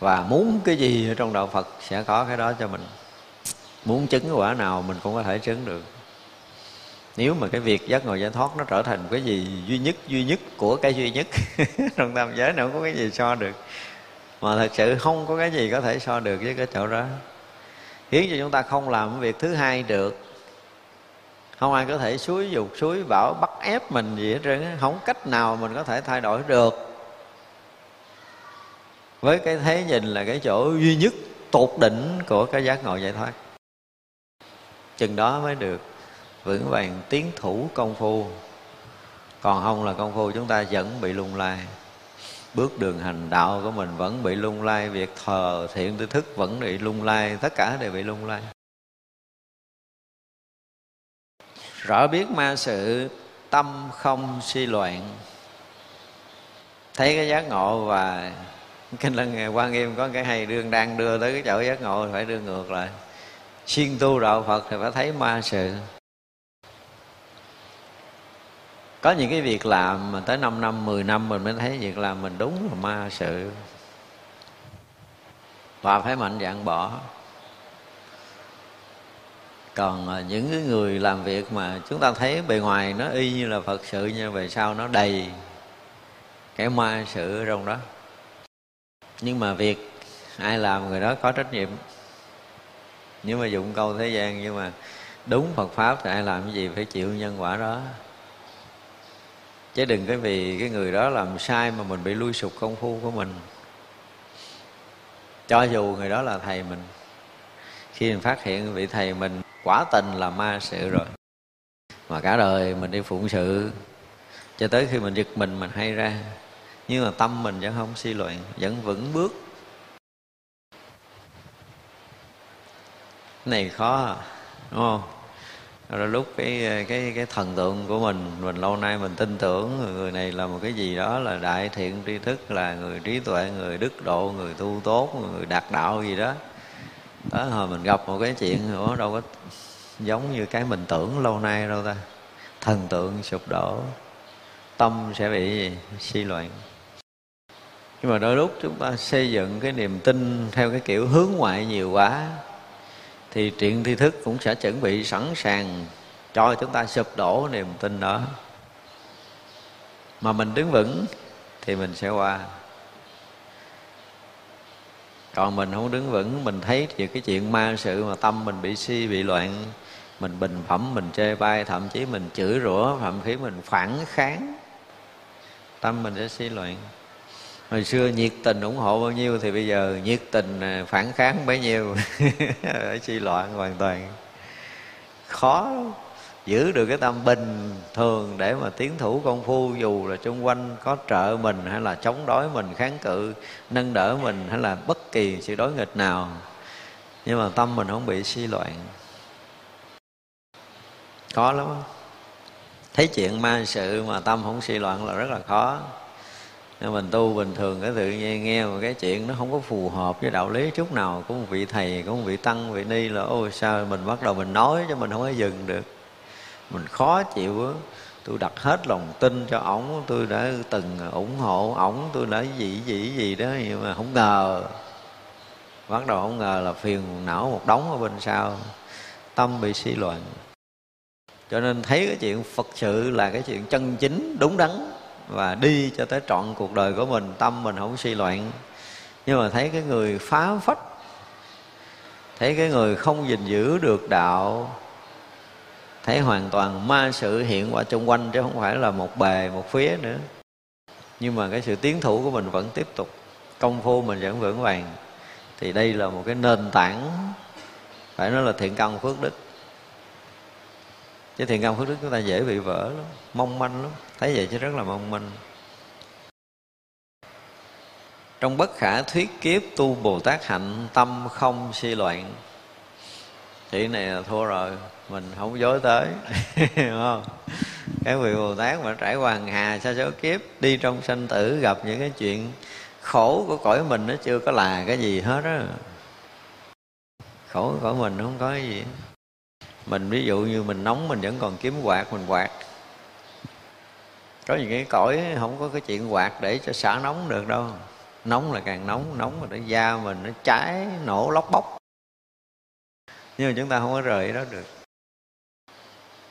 Và muốn cái gì ở trong đạo phật sẽ có cái đó cho mình. Muốn chứng quả nào mình cũng có thể chứng được. Nếu mà cái việc giác ngộ giải thoát nó trở thành cái gì duy nhất duy nhất của cái duy nhất, [LAUGHS] trong tam giới nào có cái gì so được. Mà thật sự không có cái gì có thể so được với cái chỗ đó. Khiến cho chúng ta không làm việc thứ hai được không ai có thể suối dục, suối bảo bắt ép mình gì hết trơn không cách nào mình có thể thay đổi được. Với cái thế nhìn là cái chỗ duy nhất tột đỉnh của cái giác ngộ giải thoát. Chừng đó mới được vững vàng tiến thủ công phu. Còn không là công phu chúng ta vẫn bị lung lay bước đường hành đạo của mình vẫn bị lung lay việc thờ thiện tư thức vẫn bị lung lay tất cả đều bị lung lay rõ biết ma sự, tâm không suy loạn thấy cái giác ngộ và [LAUGHS] kinh lăng quan nghiêm có cái hay đương đang đưa tới cái chỗ giác ngộ phải đưa ngược lại. Xuyên tu đạo phật thì phải thấy ma sự. Có những cái việc làm mà tới 5 năm 10 năm mình mới thấy việc làm mình đúng là ma sự. Và phải mạnh dạng bỏ còn à, những cái người làm việc mà chúng ta thấy bề ngoài nó y như là phật sự, nhưng về sau nó đầy cái ma sự ở trong đó. Nhưng mà việc ai làm người đó có trách nhiệm. Nếu mà dụng câu thế gian nhưng mà đúng Phật pháp thì ai làm cái gì phải chịu nhân quả đó. Chứ đừng cái vì cái người đó làm sai mà mình bị lui sụp công phu của mình. Cho dù người đó là thầy mình, khi mình phát hiện vị thầy mình quả tình là ma sự rồi. Mà cả đời mình đi phụng sự cho tới khi mình giật mình mình hay ra. Nhưng mà tâm mình vẫn không suy luận, vẫn vững bước. Cái này khó đúng không? Rồi lúc cái cái cái thần tượng của mình mình lâu nay mình tin tưởng người này là một cái gì đó là đại thiện tri thức là người trí tuệ người đức độ người tu tốt người đạt đạo gì đó đó, hồi mình gặp một cái chuyện, ủa, đâu có giống như cái mình tưởng lâu nay đâu ta. Thần tượng sụp đổ, tâm sẽ bị gì? suy loạn nhưng mà đôi lúc chúng ta xây dựng cái niềm tin theo cái kiểu hướng ngoại nhiều quá, thì triện thi thức cũng sẽ chuẩn bị sẵn sàng cho chúng ta sụp đổ niềm tin đó. Mà mình đứng vững thì mình sẽ qua còn mình không đứng vững, mình thấy về cái chuyện ma sự mà tâm mình bị si bị loạn, mình bình phẩm, mình chê bai, thậm chí mình chửi rủa, thậm chí mình phản kháng. Tâm mình sẽ si loạn. Hồi xưa nhiệt tình ủng hộ bao nhiêu thì bây giờ nhiệt tình à, phản kháng bấy nhiêu. [LAUGHS] Si loạn hoàn toàn. Khó giữ được cái tâm bình thường để mà tiến thủ công phu, dù là xung quanh có trợ mình hay là chống đối mình, kháng cự, nâng đỡ mình hay là bất kỳ sự đối nghịch nào. Nhưng mà tâm mình không bị suy loạn. Khó lắm thấy chuyện ma sự mà tâm không suy loạn là rất là khó. Nên mình tu bình thường cái tự nhiên nghe một cái chuyện nó không có phù hợp với đạo lý chút nào. Của một vị thầy của một vị tăng, vị ni là, ôi, sao mình bắt đầu mình nói cho mình không có dừng được? Mình khó chịu á. Tôi đặt hết lòng tin cho ổng, tôi đã từng ủng hộ ổng, tôi đã gì gì gì đó, nhưng mà không ngờ, bắt đầu không ngờ là phiền não một đống ở bên sau, tâm bị suy loạn cho nên thấy cái chuyện phật sự là cái chuyện chân chính, đúng đắn, và đi cho tới trọn cuộc đời của mình, tâm mình không suy loạn nhưng mà thấy cái người phá phách, thấy cái người không gìn giữ được đạo thấy hoàn toàn ma sự hiện qua chung quanh chứ không phải là một bề, một phía nữa. Nhưng mà cái sự tiến thủ của mình vẫn tiếp tục. Công phu mình vẫn vững vàng. Thì đây là một cái nền tảng. Phải nói là thiện căn phước đức. Chứ thiện căn phước đức chúng ta dễ bị vỡ lắm, mong manh lắm. Thấy vậy chứ rất là mong manh. Trong bất khả thuyết kiếp tu bồ tát hạnh tâm không si loạn. Chị này là thua rồi mình không dối tới. [LAUGHS] Không? Cái vị bồ tát mà trải qua hà sa số kiếp đi trong sanh tử gặp những cái chuyện khổ của cõi mình nó chưa có là cái gì hết á. Khổ của cõi mình không có cái gì mình ví dụ như mình nóng mình vẫn còn kiếm quạt mình quạt. Có những cái cõi không có cái chuyện quạt để cho xả nóng được đâu. Nóng là càng nóng nóng mà nó da mình nó cháy nổ lóc bóc, nhưng mà chúng ta không có rời đó được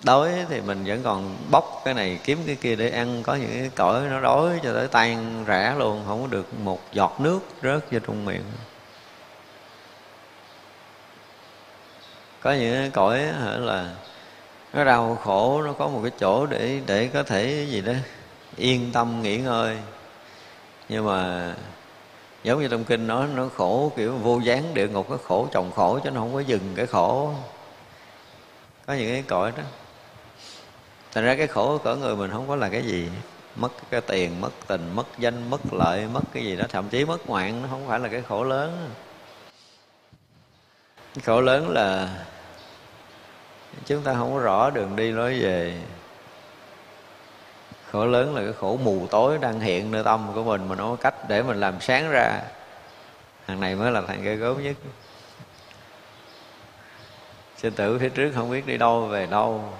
đói thì mình vẫn còn bóc cái này kiếm cái kia để ăn, có những cái cõi nó đói cho tới tan rã luôn, không có được một giọt nước rớt vô trong miệng. Có những cái cõi là nó đau khổ, nó có một cái chỗ để để có thể gì đó yên tâm nghỉ ngơi. Nhưng mà giống như trong kinh nói, nó khổ kiểu vô gián địa ngục cái khổ chồng khổ chứ nó không có dừng cái khổ. Có những cái cõi đó thành ra cái khổ cỡ người mình không có là cái gì. Mất cái tiền, mất tình, mất danh, mất lợi, mất cái gì đó. Thậm chí mất ngoạn nó không phải là cái khổ lớn. Cái khổ lớn là chúng ta không có rõ đường đi lối về. Khổ lớn là cái khổ mù tối đang hiện nơi tâm của mình. Mà nó có cách để mình làm sáng ra. Thằng này mới là thằng ghê gớm nhất. Sinh tử phía trước không biết đi đâu, về đâu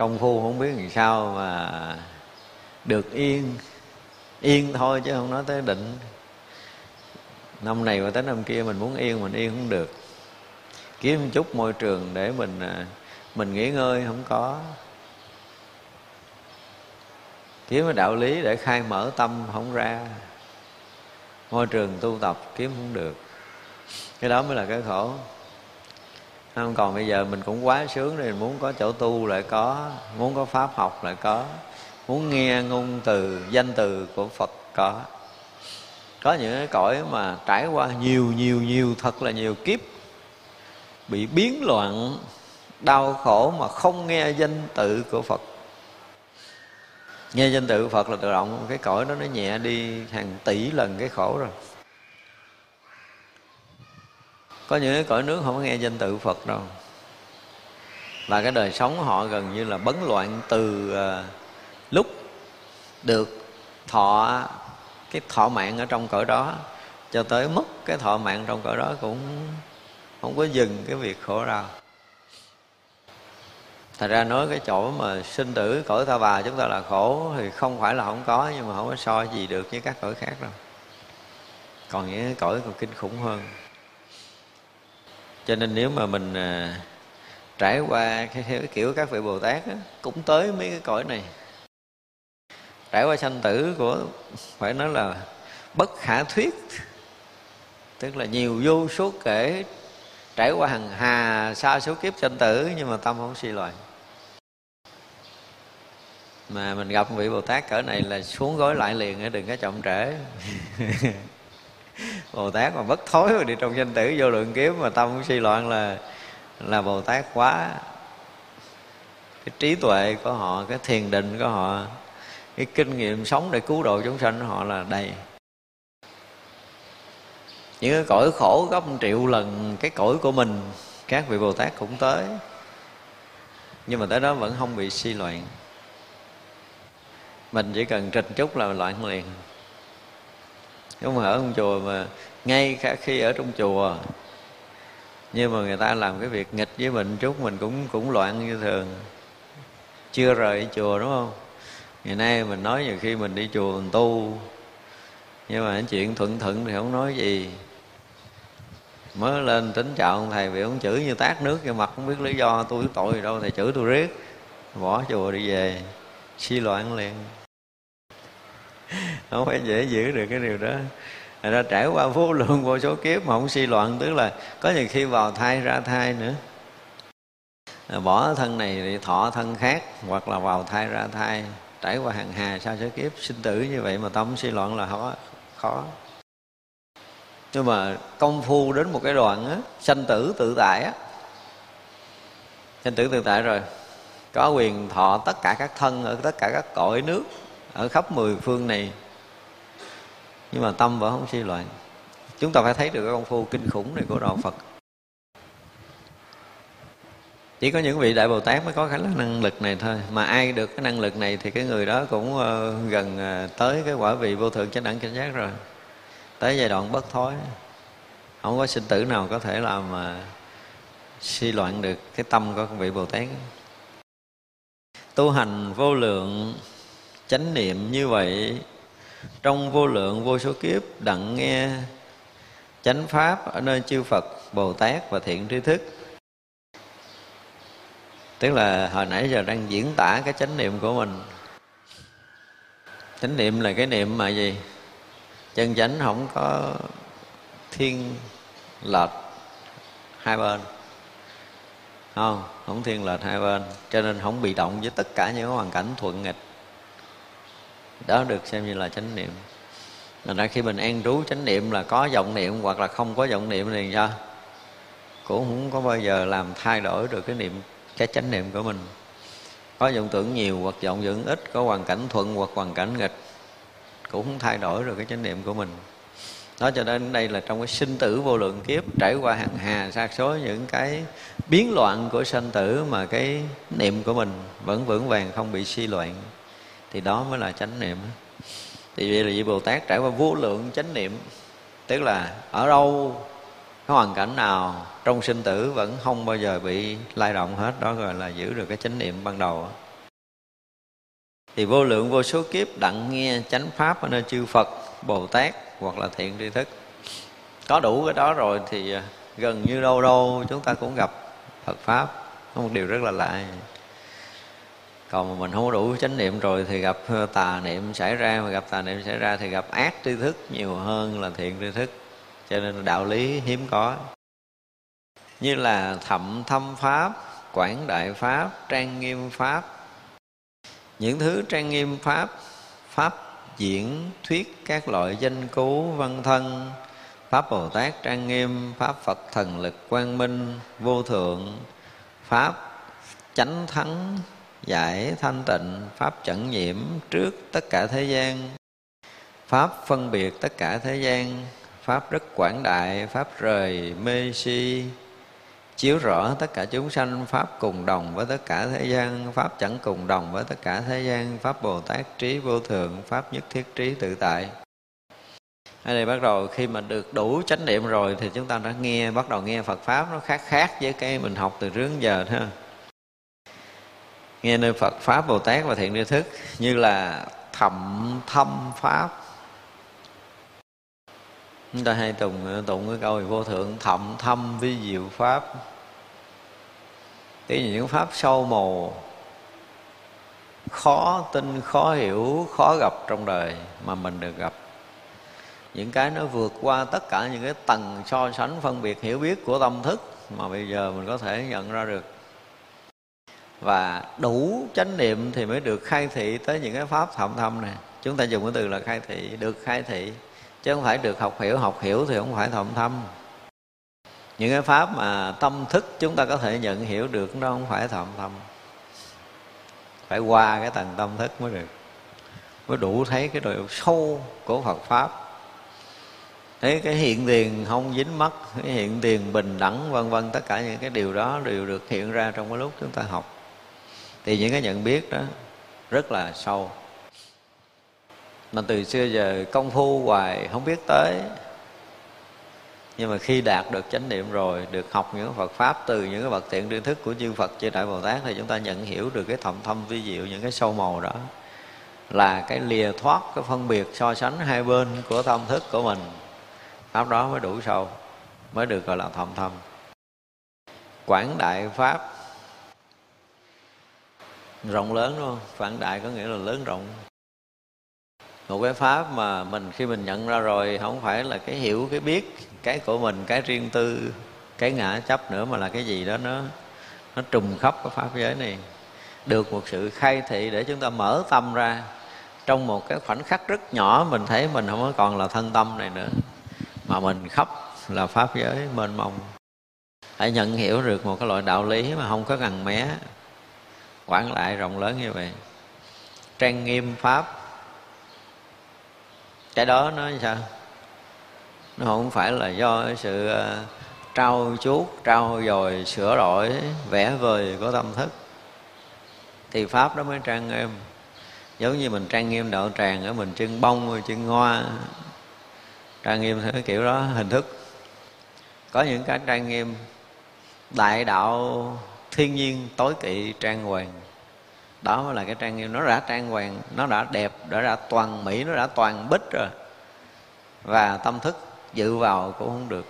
công phu không biết làm sao mà được yên. Yên thôi chứ không nói tới định. Năm này và tới năm kia mình muốn yên, mình yên không được. Kiếm một chút môi trường để mình à, mình nghỉ ngơi không có. Kiếm cái đạo lý để khai mở tâm không ra. Môi trường tu tập kiếm không được. Cái đó mới là cái khổ không, còn bây giờ mình cũng quá sướng rồi, muốn có chỗ tu lại có, muốn có pháp học lại có, muốn nghe ngôn từ, danh từ của phật có. Có những cái cõi mà trải qua nhiều nhiều nhiều, thật là nhiều kiếp, bị biến loạn, đau khổ mà không nghe danh tự của phật. Nghe danh tự của phật là tự động cái cõi đó nó nhẹ đi hàng tỷ lần cái khổ rồi có những cái cõi nước không có nghe danh tự phật đâu. Và cái đời sống họ gần như là bấn loạn từ à, lúc được thọ cái thọ mạng ở trong cõi đó cho tới mất cái thọ mạng trong cõi đó cũng không có dừng cái việc khổ đau. Thật ra nói cái chỗ mà sinh tử cõi ta bà chúng ta là khổ thì không phải là không có, nhưng mà không có so gì được với các cõi khác đâu. Còn những cái cõi còn kinh khủng hơn cho nên nếu mà mình à, trải qua cái, cái kiểu các vị bồ tát á, cũng tới mấy cái cõi này. Trải qua sanh tử của phải nói là bất khả thuyết tức là nhiều vô số kể trải qua hàng hà sa số kiếp sanh tử nhưng mà tâm không suy loạn. Mà mình gặp vị bồ tát cỡ này là xuống gối lại liền đừng có chậm trễ. [LAUGHS] bồ tát mà bất thối mà đi trong danh tử vô lượng kiếp mà tâm suy loạn là là bồ tát quá. Cái trí tuệ của họ, cái thiền định của họ, cái kinh nghiệm sống để cứu độ chúng sanh của họ là đầy. Những cái cõi khổ gấp một triệu lần cái cõi của mình, các vị bồ tát cũng tới. Nhưng mà tới đó vẫn không bị suy loạn. Mình chỉ cần trình chút là loạn liền không ở trong chùa mà ngay cả khi ở trong chùa, nhưng mà người ta làm cái việc nghịch với mình chút mình cũng cũng loạn như thường. Chưa rời chùa, đúng không? Ngày nay mình nói nhiều khi mình đi chùa mình tu, nhưng mà chuyện thuận thuận thì không nói gì. Mới lên tính chào ông thầy bị ông chửi như tát nước vô mặt, không biết lý do, tôi tội gì đâu, thầy chửi tôi riết. Bỏ chùa đi về, suy loạn liền không phải dễ giữ được cái điều đó. Thành ra trải qua vô lượng vô số kiếp mà không suy loạn tức là có nhiều khi vào thai, ra thai nữa. À, bỏ thân này thì thọ thân khác, hoặc là vào thai, ra thai. Trải qua hàng hà sao số kiếp, sinh tử như vậy mà tâm suy loạn là khó khó. Nhưng mà công phu đến một cái đoạn á, sanh tử tự tại á. Sanh tử tự tại rồi. Có quyền thọ tất cả các thân ở tất cả các cõi nước ở khắp mười phương này nhưng mà tâm vẫn không suy loạn chúng ta phải thấy được cái công phu kinh khủng này của đạo phật. Chỉ có những vị đại bồ tát mới có khả năng năng lực này thôi. Mà ai được cái năng lực này thì cái người đó cũng ờ, gần ờ, tới cái quả vị vô thượng chánh đẳng chánh giác rồi. Tới giai đoạn bất thối. Không có sinh tử nào có thể làm mà suy loạn được cái tâm của vị bồ tát. Tu hành vô lượng chánh niệm như vậy trong vô lượng, vô số kiếp, đặng nghe chánh pháp ở nơi chư phật, bồ tát và thiện tri thức. Tức là hồi nãy giờ đang diễn tả cái chánh niệm của mình. Chánh niệm là cái niệm mà gì? Chân chánh không có thiên lệch hai bên. Không không thiên lệch hai bên, cho nên không bị động với tất cả những hoàn cảnh thuận nghịch đó được xem như là chánh niệm. Thành ra khi mình an trú chánh niệm là có vọng niệm hoặc là không có vọng niệm thì sao cũng không có bao giờ làm thay đổi được cái niệm, cái chánh niệm của mình. Có vọng tưởng nhiều hoặc vọng tưởng ít, có hoàn cảnh thuận hoặc hoàn cảnh nghịch, cũng không thay đổi được cái chánh niệm của mình. Đó cho nên đây là trong cái sinh tử vô lượng kiếp, trải qua hàng hà, sa số những cái biến loạn của sanh tử mà cái niệm của mình vẫn vững vàng, không bị suy loạn thì đó mới là chánh niệm. Thì vậy là vị bồ tát trải qua vô lượng chánh niệm. Tức là ở đâu, cái hoàn cảnh nào trong sinh tử vẫn không bao giờ bị lay động hết, đó gọi là giữ được cái chánh niệm ban đầu. Thì vô lượng vô số kiếp đặng nghe chánh pháp ở nơi chư phật, bồ tát hoặc là thiện tri thức. Có đủ cái đó rồi thì à, gần như đâu đâu chúng ta cũng gặp phật pháp. Có một điều rất là lạ còn mà mình không có đủ chánh niệm rồi thì gặp ờ, tà niệm xảy ra, mà gặp tà niệm xảy ra thì gặp ác tri thức nhiều hơn là thiện tri thức. Cho nên đạo lý hiếm có. Như là thậm thâm pháp, quảng đại pháp, trang nghiêm pháp. Những thứ trang nghiêm pháp pháp diễn thuyết các loại danh cứu văn thân, pháp bồ tát trang nghiêm, pháp phật thần lực quang minh, vô thượng, pháp chánh thắng giải thanh tịnh, pháp chẩn nhiễm trước tất cả thế gian. Pháp phân biệt tất cả thế gian, pháp rất quảng đại, pháp rời mê si. Chiếu rõ tất cả chúng sanh, pháp cùng đồng với tất cả thế gian, pháp chẳng cùng đồng với tất cả thế gian, pháp bồ tát trí vô thượng, pháp nhất thiết trí tự tại. Ở đây bắt đầu, khi mà được đủ chánh niệm rồi thì chúng ta đã nghe, bắt đầu nghe Phật pháp nó khác khác với cái mình học từ trước giờ ha nghe nơi Phật, pháp, Bồ Tát và thiện tri thức, như là thậm thâm pháp. Chúng ta hay tụng tụng cái câu vô thượng thậm thâm vi diệu pháp. Tí những pháp, sâu màu khó tin, khó hiểu, khó gặp trong đời mà mình được gặp. Những cái nó vượt qua tất cả những cái tầng so sánh, phân biệt, hiểu biết của tâm thức mà bây giờ mình có thể nhận ra được và đủ chánh niệm thì mới được khai thị tới những cái pháp thậm thâm này. Chúng ta dùng cái từ là khai thị, được khai thị. Chứ không phải được học hiểu học hiểu thì không phải thậm thâm. Những cái pháp mà tâm thức chúng ta có thể nhận hiểu được, nó không phải thậm thâm. Phải qua cái tầng tâm thức mới được. Mới đủ thấy cái độ sâu của Phật pháp. Thấy cái hiện tiền không dính mắt, cái hiện tiền bình đẳng, vân vân, tất cả những cái điều đó đều được hiện ra trong cái lúc chúng ta học thì những cái nhận biết đó rất là sâu. Mà từ xưa giờ công phu hoài không biết tới. Nhưng mà khi đạt được chánh niệm rồi, được học những Phật pháp từ những cái bậc thiện tri thức của chư Phật chư Đại Bồ Tát thì chúng ta nhận hiểu được cái thầm thâm vi diệu, những cái sâu màu đó là cái lìa thoát, cái phân biệt so sánh hai bên của tâm thức của mình. Pháp đó mới đủ sâu, mới được gọi là thầm thâm. Quảng đại pháp rộng lớn, đúng không? Phản đại có nghĩa là lớn rộng. Một cái pháp mà mình khi mình nhận ra rồi, không phải là cái hiểu, cái biết cái của mình, cái riêng tư, cái ngã chấp nữa mà là cái gì đó nó nó trùng khắp cái pháp giới này. Được một sự khai thị để chúng ta mở tâm ra. Trong một cái khoảnh khắc rất nhỏ, mình thấy mình không còn là thân tâm này nữa. Mà mình khắp là pháp giới mênh mông. Hãy nhận hiểu được một cái loại đạo lý mà không có ngần mé quản lại rộng lớn như vậy. Trang nghiêm pháp. Cái đó nó sao? Nó không phải là do sự ờ, trau chuốt trau dồi sửa đổi vẽ vời của tâm thức. Thì pháp đó mới trang nghiêm. Giống như mình trang nghiêm đạo tràng ở mình chân bông rồi chân hoa, trang nghiêm theo kiểu đó hình thức. Có những cái trang nghiêm đại đạo thiên nhiên tối kỵ trang hoàng đó mới là cái trang nghiêm. Nó đã trang hoàng, nó đã đẹp, đã đã toàn mỹ, nó đã toàn bích rồi. Và tâm thức dự vào cũng không được.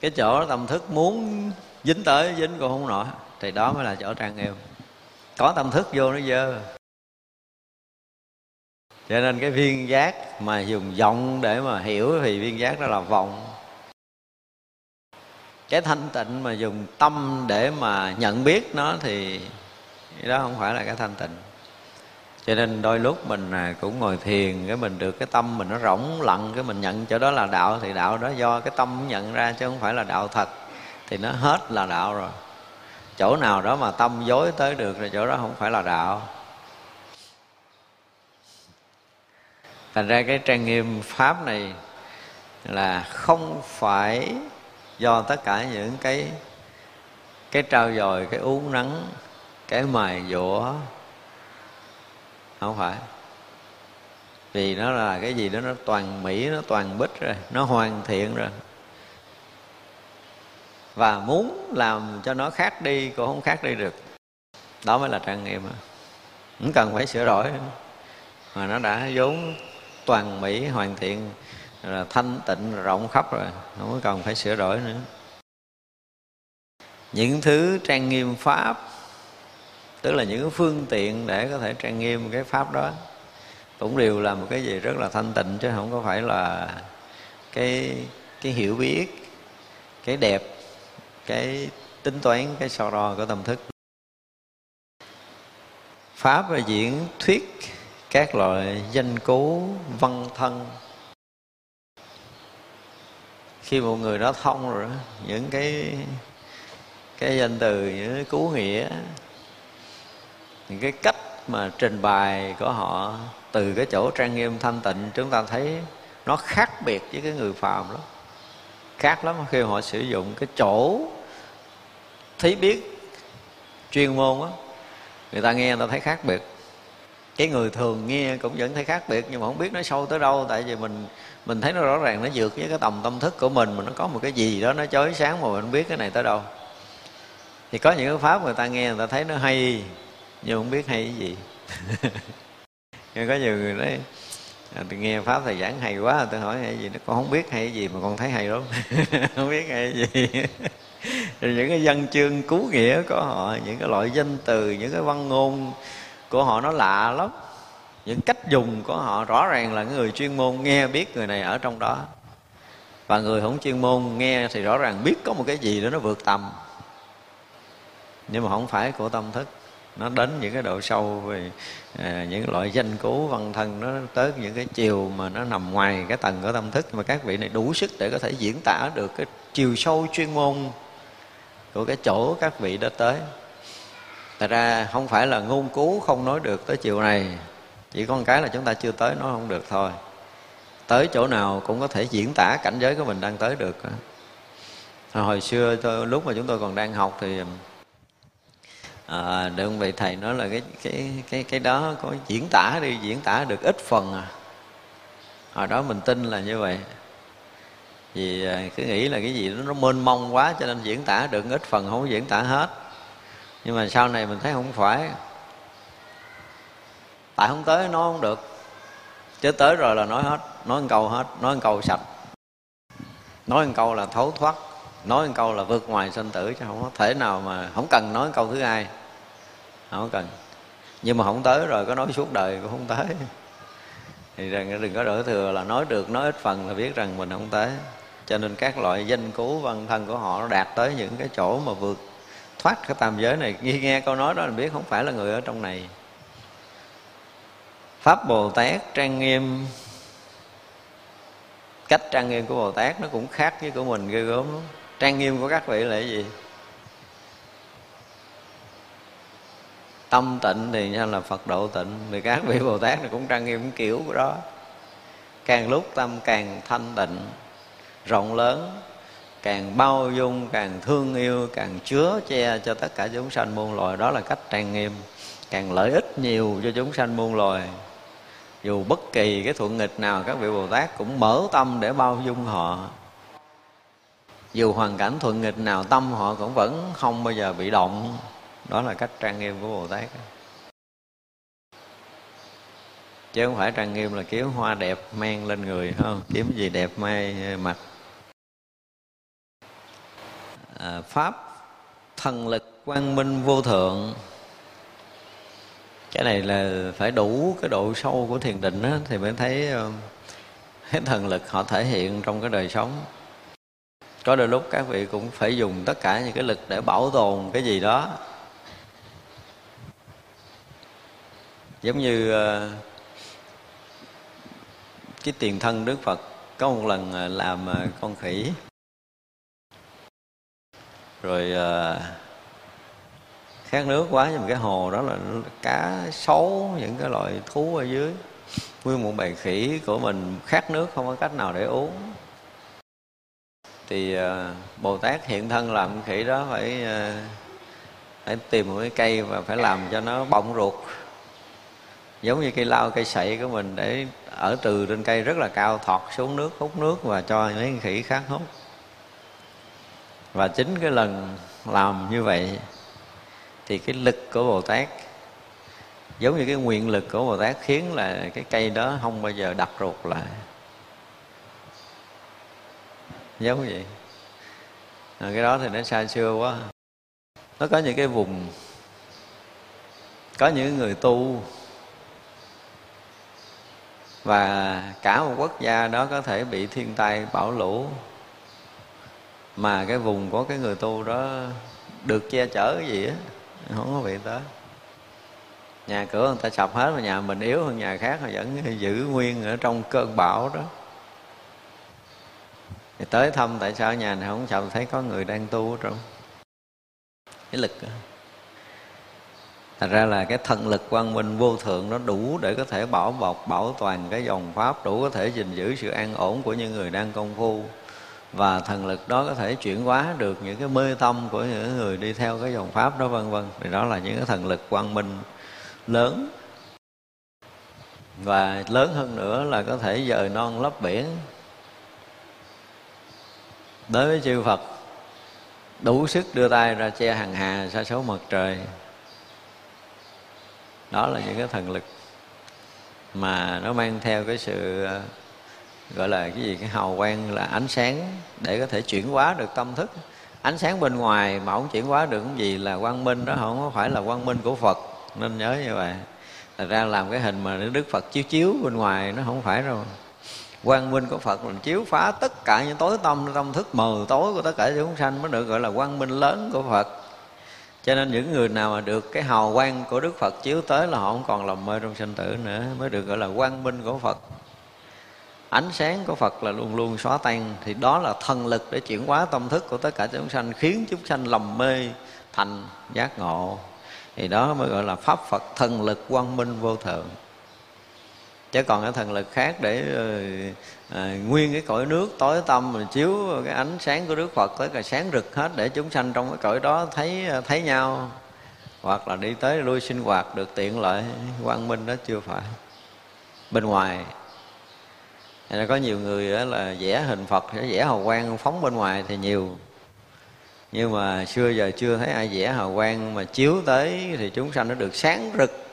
Cái chỗ tâm thức muốn dính tới, dính cũng không nổi. Thì đó mới là chỗ trang nghiêm. Có tâm thức vô nó dơ. Cho nên cái viên giác mà dùng vọng để mà hiểu thì viên giác đó là vọng. Cái thanh tịnh mà dùng tâm để mà nhận biết nó thì đó không phải là cái thanh tịnh. Cho nên đôi lúc mình à, cũng ngồi thiền, cái mình được cái tâm mình nó rỗng lặng, cái mình nhận chỗ đó là đạo, thì đạo đó do cái tâm nhận ra chứ không phải là đạo thật. Thì nó hết là đạo rồi. Chỗ nào đó mà tâm dối tới được thì chỗ đó không phải là đạo. Thành ra cái trang nghiêm pháp này là không phải do tất cả những cái cái trao dồi, cái uống nắng cái mài dũa không phải. Vì nó là cái gì đó, nó toàn mỹ, nó toàn bích rồi, nó hoàn thiện rồi. Và muốn làm cho nó khác đi cũng không khác đi được. Đó mới là trang nghiêm không cần phải sửa đổi. Mà nó đã vốn toàn mỹ, hoàn thiện, là thanh tịnh, rộng khắp rồi. Không có cần phải sửa đổi nữa. Những thứ trang nghiêm pháp tức là những phương tiện để có thể trang nghiêm cái pháp đó. Cũng đều là một cái gì rất là thanh tịnh chứ không có phải là cái cái hiểu biết cái đẹp cái tính toán cái so đo của tâm thức. Pháp và diễn thuyết các loại danh cố văn thân. Khi một người đó thông rồi đó, những cái cái danh từ những cái cú nghĩa những cái cách mà trình bày của họ từ cái chỗ trang nghiêm thanh tịnh, chúng ta thấy nó khác biệt với cái người phàm lắm. Khác lắm khi họ sử dụng cái chỗ thấy biết chuyên môn á, người ta nghe người ta thấy khác biệt. Cái người thường nghe cũng vẫn thấy khác biệt, nhưng mà không biết nó sâu tới đâu, tại vì mình mình thấy nó rõ ràng, nó vượt với cái tầm tâm thức của mình, mà nó có một cái gì đó nó chói sáng mà mình biết cái này tới đâu. Thì có những cái pháp người ta nghe người ta thấy nó hay nhưng không biết hay cái gì. Nhưng có nhiều người nói à, tôi nghe pháp thầy giảng hay quá. Tôi hỏi hay gì? Nó con không biết hay cái gì mà con thấy hay lắm. [LAUGHS] Không biết hay cái gì. Rồi những cái văn chương cứu nghĩa của họ những cái loại danh từ những cái văn ngôn của họ nó lạ lắm. Những cách dùng của họ rõ ràng là người chuyên môn nghe biết người này ở trong đó. Và người không chuyên môn nghe thì rõ ràng biết có một cái gì đó nó vượt tầm. Nhưng mà không phải của tâm thức nó đến những cái độ sâu về à, những loại danh cố văn thân nó tới những cái chiều mà nó nằm ngoài cái tầng của tâm thức. Mà các vị này đủ sức để có thể diễn tả được cái chiều sâu chuyên môn của cái chỗ các vị đã tới. Tại ra không phải là ngôn cứu không nói được tới chiều này Chỉ có một cái là chúng ta chưa tới nó không được thôi. Tới chỗ nào cũng có thể diễn tả cảnh giới của mình đang tới được Hồi xưa tôi, lúc mà chúng tôi còn đang học thì à, được vị thầy nói là cái cái cái cái đó có diễn tả đi diễn tả được ít phần à. Hồi đó mình tin là như vậy. Vì à, cứ nghĩ là cái gì đó nó mênh mông quá cho nên diễn tả được ít phần không diễn tả hết. Nhưng mà sau này mình thấy không phải. Tại không tới nói không được. Chứ tới rồi là nói hết nói một câu hết nói một câu sạch. Nói một câu là thấu thoát nói một câu là vượt ngoài sinh tử chứ không có thể nào mà không cần nói câu thứ hai. Không cần. Nhưng mà không tới rồi có nói suốt đời cũng không tới. Thì rằng đừng có đổ thừa là nói được nói ít phần là biết rằng mình không tới. Cho nên các loại danh cú văn thân của họ nó đạt tới những cái chỗ mà vượt thoát cái tam giới này. Nghe, nghe câu nói đó mình biết không phải là người ở trong này. Pháp bồ tát trang nghiêm. Cách trang nghiêm của bồ tát nó cũng khác với của mình ghê gớm lắm trang nghiêm của các vị là cái gì? Tâm tịnh thì nha là phật độ tịnh, thì các vị bồ tát này cũng trang nghiêm kiểu của đó. Càng lúc tâm càng thanh tịnh, rộng lớn, càng bao dung, càng thương yêu, càng chứa che cho tất cả chúng sanh muôn loài. Đó là cách trang nghiêm, càng lợi ích nhiều cho chúng sanh muôn loài. Dù bất kỳ cái thuận nghịch nào, các vị bồ tát cũng mở tâm để bao dung họ dù hoàn cảnh thuận nghịch nào tâm họ cũng vẫn không bao giờ bị động. Đó là cách trang nghiêm của bồ tát. Chứ không phải trang nghiêm là kiếm hoa đẹp mang lên người không? Kiếm gì đẹp may mặt. À, pháp thần lực quang minh vô thượng. Cái này là phải đủ cái độ sâu của thiền định đó, thì mới thấy ờ, cái thần lực họ thể hiện trong cái đời sống có đôi lúc các vị cũng phải dùng tất cả những cái lực để bảo tồn cái gì đó. Giống như ờ, cái tiền thân đức phật có một lần ờ, làm ờ, con khỉ. Rồi khát nước quá nhưng mà cái hồ đó là cá sấu, những cái loại thú ở dưới. Nguyên một bầy khỉ của mình khát nước không có cách nào để uống thì uh, bồ tát hiện thân làm khỉ đó phải uh, phải tìm một cái cây và phải làm cho nó bọng ruột. Giống như cây lao cây sậy của mình để ở từ trên cây rất là cao thọt xuống nước hút nước và cho mấy con khỉ khác hút. Và chính cái lần làm như vậy thì cái lực của bồ tát giống như cái nguyện lực của bồ tát khiến là cái cây đó không bao giờ đặt ruột lại giống vậy. À, cái đó thì nó xa xưa quá. Nó có những cái vùng có những người tu. Và cả một quốc gia đó có thể bị thiên tai bão lũ. Mà cái vùng có cái người tu đó được che chở cái gì á không có bị tới. Nhà cửa người ta sập hết mà nhà mình yếu hơn nhà khác mà vẫn giữ nguyên ở trong cơn bão đó thì tới thăm tại sao nhà này không chồng thấy có người đang tu ở trong cái lực đó. Thật ra là cái thần lực quang minh vô thượng nó đủ để có thể bảo bọc, bảo toàn cái dòng Pháp, đủ có thể gìn giữ sự an ổn của những người đang công phu. Và thần lực đó có thể chuyển hóa được những cái mê tâm của những người đi theo cái dòng Pháp đó vân vân. Thì đó là những cái thần lực quang minh lớn. Và lớn hơn nữa là có thể dời non lấp biển. Đối với chư Phật, đủ sức đưa tay ra che hàng hà sa số mặt trời. Đó là những cái thần lực mà nó mang theo cái sự ờ, gọi là cái gì cái hào quang là ánh sáng để có thể chuyển hóa được tâm thức. Ánh sáng bên ngoài mà không chuyển hóa được cái gì là quang minh đó không có phải là quang minh của phật. Nên nhớ như vậy. Thật ra làm cái hình mà đức phật chiếu chiếu bên ngoài nó không phải đâu quang minh của phật là chiếu phá tất cả những tối tâm tâm thức mờ tối của tất cả chúng sanh mới được gọi là quang minh lớn của phật. Cho nên những người nào mà được cái hào quang của đức phật chiếu tới là họ không còn lầm mê trong sinh tử nữa, mới được gọi là quang minh của phật. Ánh sáng của phật là luôn luôn xóa tan, thì đó là thần lực để chuyển hóa tâm thức của tất cả chúng sanh, khiến chúng sanh lầm mê thành giác ngộ. Thì đó mới gọi là pháp phật thần lực quang minh vô thượng chứ còn cái thần lực khác để à, nguyên cái cõi nước tối tâm mà chiếu cái ánh sáng của Đức Phật tới cả sáng rực hết để chúng sanh trong cái cõi đó thấy ờ, thấy nhau. Hoặc là đi tới lui sinh hoạt được tiện lợi quang minh đó chưa phải. Bên ngoài là có nhiều người đó là vẽ hình Phật vẽ hào quang phóng bên ngoài thì nhiều. Nhưng mà xưa giờ chưa thấy ai vẽ hào quang mà chiếu tới thì chúng sanh nó được sáng rực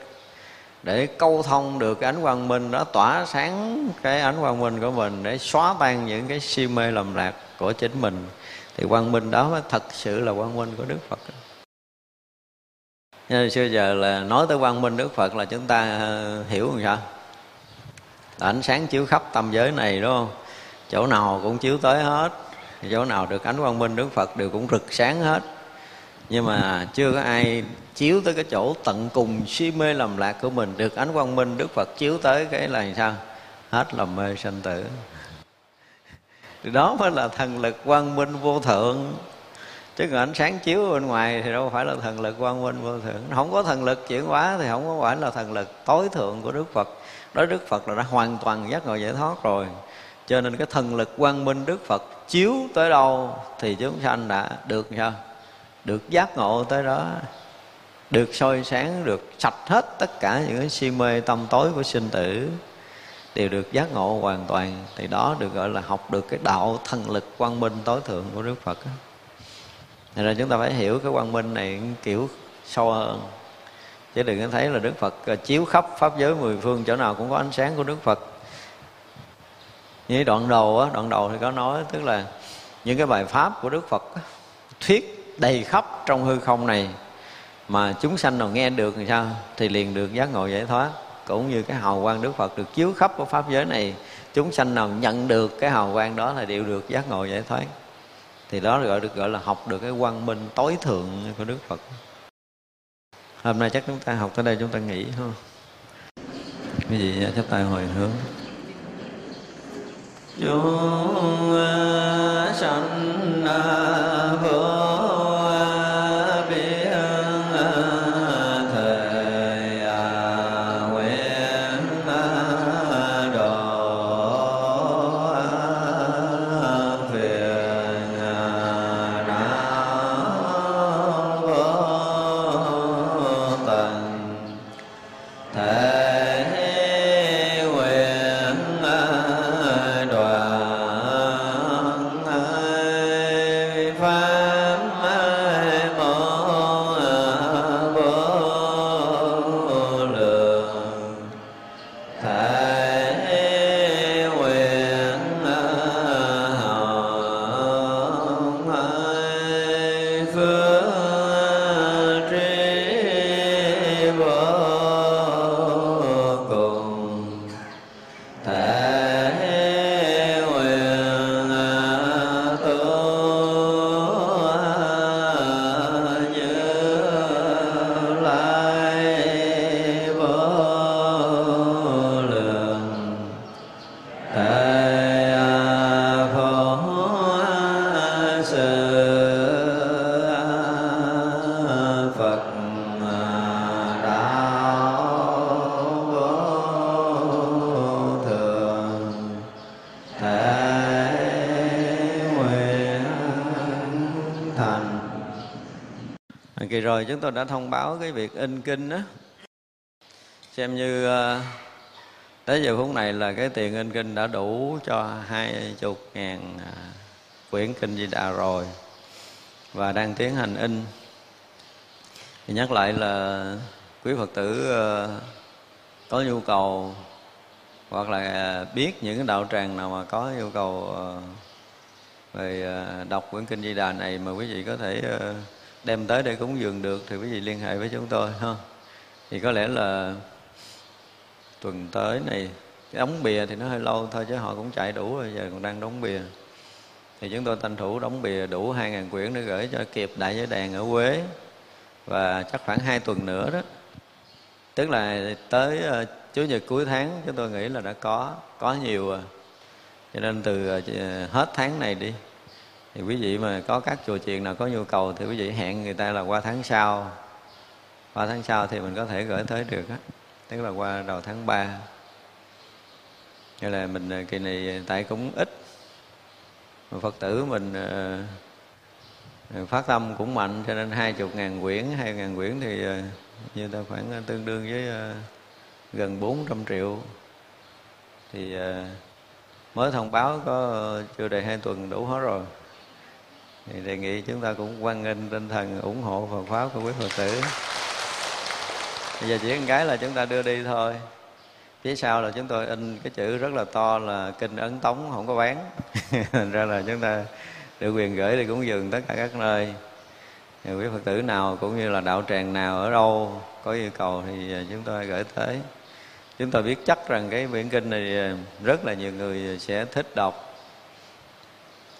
để câu thông được cái ánh quang minh đó, tỏa sáng cái ánh quang minh của mình để xóa tan những cái si mê lầm lạc của chính mình. Thì quang minh đó mới thật sự là quang minh của đức phật. Nên xưa giờ là nói tới quang minh đức phật là chúng ta ờ, hiểu làm sao? Là ánh sáng chiếu khắp tâm giới này, đúng không? Chỗ nào cũng chiếu tới hết. Chỗ nào được ánh quang minh đức phật đều cũng rực sáng hết nhưng mà chưa có ai chiếu tới cái chỗ tận cùng si mê lầm lạc của mình. Được ánh quang minh đức phật chiếu tới cái là sao? Hết lầm mê sanh tử. Thì đó mới là thần lực quang minh vô thượng. Chứ còn ánh sáng chiếu bên ngoài thì đâu phải là thần lực quang minh vô thượng. Không có thần lực chuyển hóa thì không có phải là thần lực tối thượng của đức phật. Đó đức phật là đã hoàn toàn giác ngộ giải thoát rồi. Cho nên cái thần lực quang minh đức phật chiếu tới đâu thì chúng sanh đã được sao? Được giác ngộ tới đó. Được soi sáng, được sạch hết tất cả những cái si mê tâm tối của sinh tử, đều được giác ngộ hoàn toàn. Thì đó được gọi là học được cái đạo thần lực quang minh tối thượng của đức phật Nên là chúng ta phải hiểu cái quang minh này kiểu sâu hơn. Chứ đừng có thấy là đức phật ờ, chiếu khắp pháp giới mười phương, chỗ nào cũng có ánh sáng của đức phật. Như đoạn đầu á, đoạn đầu thì có nói, tức là những cái bài pháp của đức phật thuyết đầy khắp trong hư không này. Mà chúng sanh nào nghe được thì sao? Thì liền được giác ngộ giải thoát. Cũng như cái hào quang đức phật được chiếu khắp của pháp giới này, chúng sanh nào nhận được cái hào quang đó là đều được giác ngộ giải thoát. Thì đó gọi được, gọi là học được cái quang minh tối thượng của đức phật. Hôm nay chắc chúng ta học tới đây chúng ta nghỉ không cái gì chắp tay hồi hướng. Chúng ờ, sanh ờ, chúng tôi đã thông báo cái việc in kinh đó xem như ờ, tới giờ phút này là cái tiền in kinh đã đủ cho hai chục ngàn à, quyển kinh di đà rồi và đang tiến hành in. Thì nhắc lại là quý phật tử ờ, có nhu cầu hoặc là biết những cái đạo tràng nào mà có nhu cầu ờ, về đọc quyển kinh di đà này mà quý vị có thể uh, đem tới để cúng dường được thì quý vị liên hệ với chúng tôi, ha. Thì có lẽ là tuần tới này, cái đóng bìa thì nó hơi lâu thôi chứ họ cũng chạy đủ rồi, giờ còn đang đóng bìa. Thì chúng tôi tranh thủ đóng bìa đủ 2.000 quyển để gửi cho kịp đại giới đàn ở Quế và chắc khoảng hai tuần nữa đó. Tức là tới ờ, chủ nhật cuối tháng chúng tôi nghĩ là đã có có nhiều rồi. Cho nên từ ờ, ờ, hết tháng này đi thì quý vị mà có các chùa chiền nào có nhu cầu thì quý vị hẹn người ta là qua tháng sau. Qua tháng sau thì mình có thể gửi tới được á, tức là qua đầu tháng 3 Như là mình ờ, kỳ này tại cũng ít. Mà Phật tử mình ờ, ờ, phát tâm cũng mạnh, cho nên hai chục ngàn quyển, hai ngàn quyển thì như ta khoảng tương đương với gần 400 triệu. Thì mới thông báo có chưa đầy hai tuần đủ hết rồi thì đề nghị chúng ta cũng quan nghênh tinh thần ủng hộ Phật pháp của quý Phật tử. Bây giờ chỉ một cái là chúng ta đưa đi thôi. Phía sau là chúng tôi in cái chữ rất là to là kinh ấn tống, không có bán. [LAUGHS] Thành ra là chúng ta được quyền gửi đi cúng dường tất cả các nơi. Thì quý phật tử nào cũng như là đạo tràng nào ở đâu có yêu cầu thì chúng tôi gửi tới. Chúng tôi biết chắc rằng cái quyển kinh này rất là nhiều người sẽ thích đọc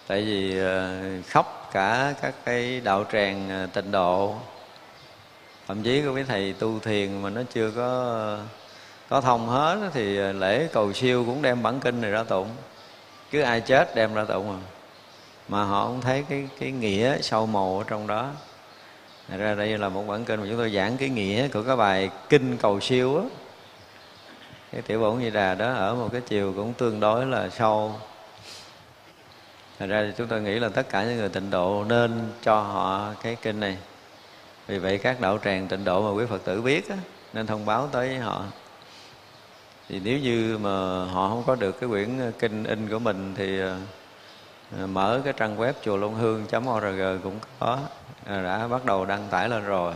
tại vì ờ, khóc cả các cái đạo tràng ờ, tịnh độ. Thậm chí có mấy thầy tu thiền mà nó chưa có có thông hết thì ờ, lễ cầu siêu cũng đem bản kinh này ra tụng. Cứ ai chết đem ra tụng à. Mà họ không thấy cái cái nghĩa sâu màu ở trong đó. Thật ra đây là một bản kinh mà chúng tôi giảng cái nghĩa của cái bài kinh cầu siêu á. Cái tiểu bổn như đà đó ở một cái chiều cũng tương đối là sâu. Thật ra thì chúng tôi nghĩ là tất cả những người tịnh độ nên cho họ cái kinh này. Vì vậy các đạo tràng tịnh độ mà quý phật tử biết á, nên thông báo tới họ. Thì nếu như mà họ không có được cái quyển kinh in của mình thì ờ, mở cái trang web chùa long hương org cũng có à, đã bắt đầu đăng tải lên rồi.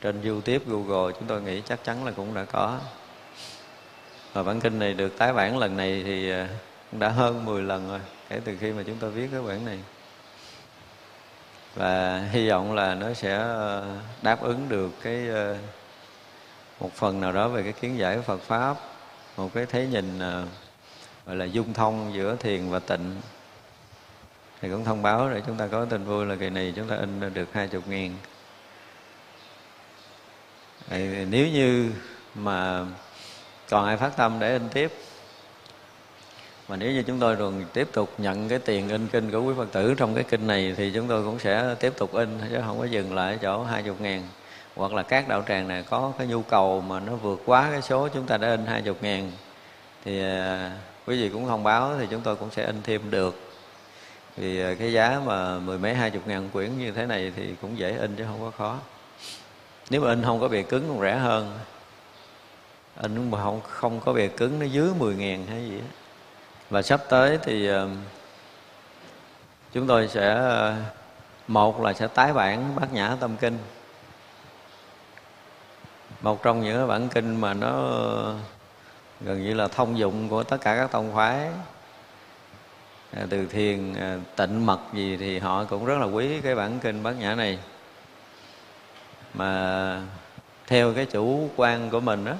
Trên youtube google chúng tôi nghĩ chắc chắn là cũng đã có. Và bản kinh này được tái bản lần này thì ờ, đã hơn 10 lần rồi kể từ khi mà chúng ta viết cái bản này. Và hy vọng là nó sẽ ờ, đáp ứng được cái ờ, một phần nào đó về cái kiến giải Phật pháp, một cái thế nhìn ờ, gọi là dung thông giữa thiền và tịnh. Thì cũng thông báo để chúng ta có tin vui là kỳ này chúng ta in được hai chục nghìn. Nếu như mà còn ai phát tâm để in tiếp mà nếu như chúng tôi còn tiếp tục nhận cái tiền in kinh của quý Phật tử trong cái kinh này thì chúng tôi cũng sẽ tiếp tục in, chứ không có dừng lại ở chỗ hai chục ngàn. Hoặc là các đạo tràng này có cái nhu cầu mà nó vượt quá cái số chúng ta đã in hai chục ngàn, thì à, quý vị cũng thông báo thì chúng tôi cũng sẽ in thêm được. Vì à, cái giá mà mười mấy hai chục ngàn quyển như thế này thì cũng dễ in chứ không có khó. Nếu mà in không có bìa cứng còn rẻ hơn. In mà không không có bìa cứng, nó dưới mười ngàn hay gì đó và sắp tới thì ờ, chúng tôi sẽ ờ, một là sẽ tái bản bát nhã tâm kinh. Một trong những bản kinh mà nó ờ, gần như là thông dụng của tất cả các tông phái. Từ thiền tịnh mật gì thì họ cũng rất là quý cái bản kinh bát nhã này. Mà theo cái chủ quan của mình đó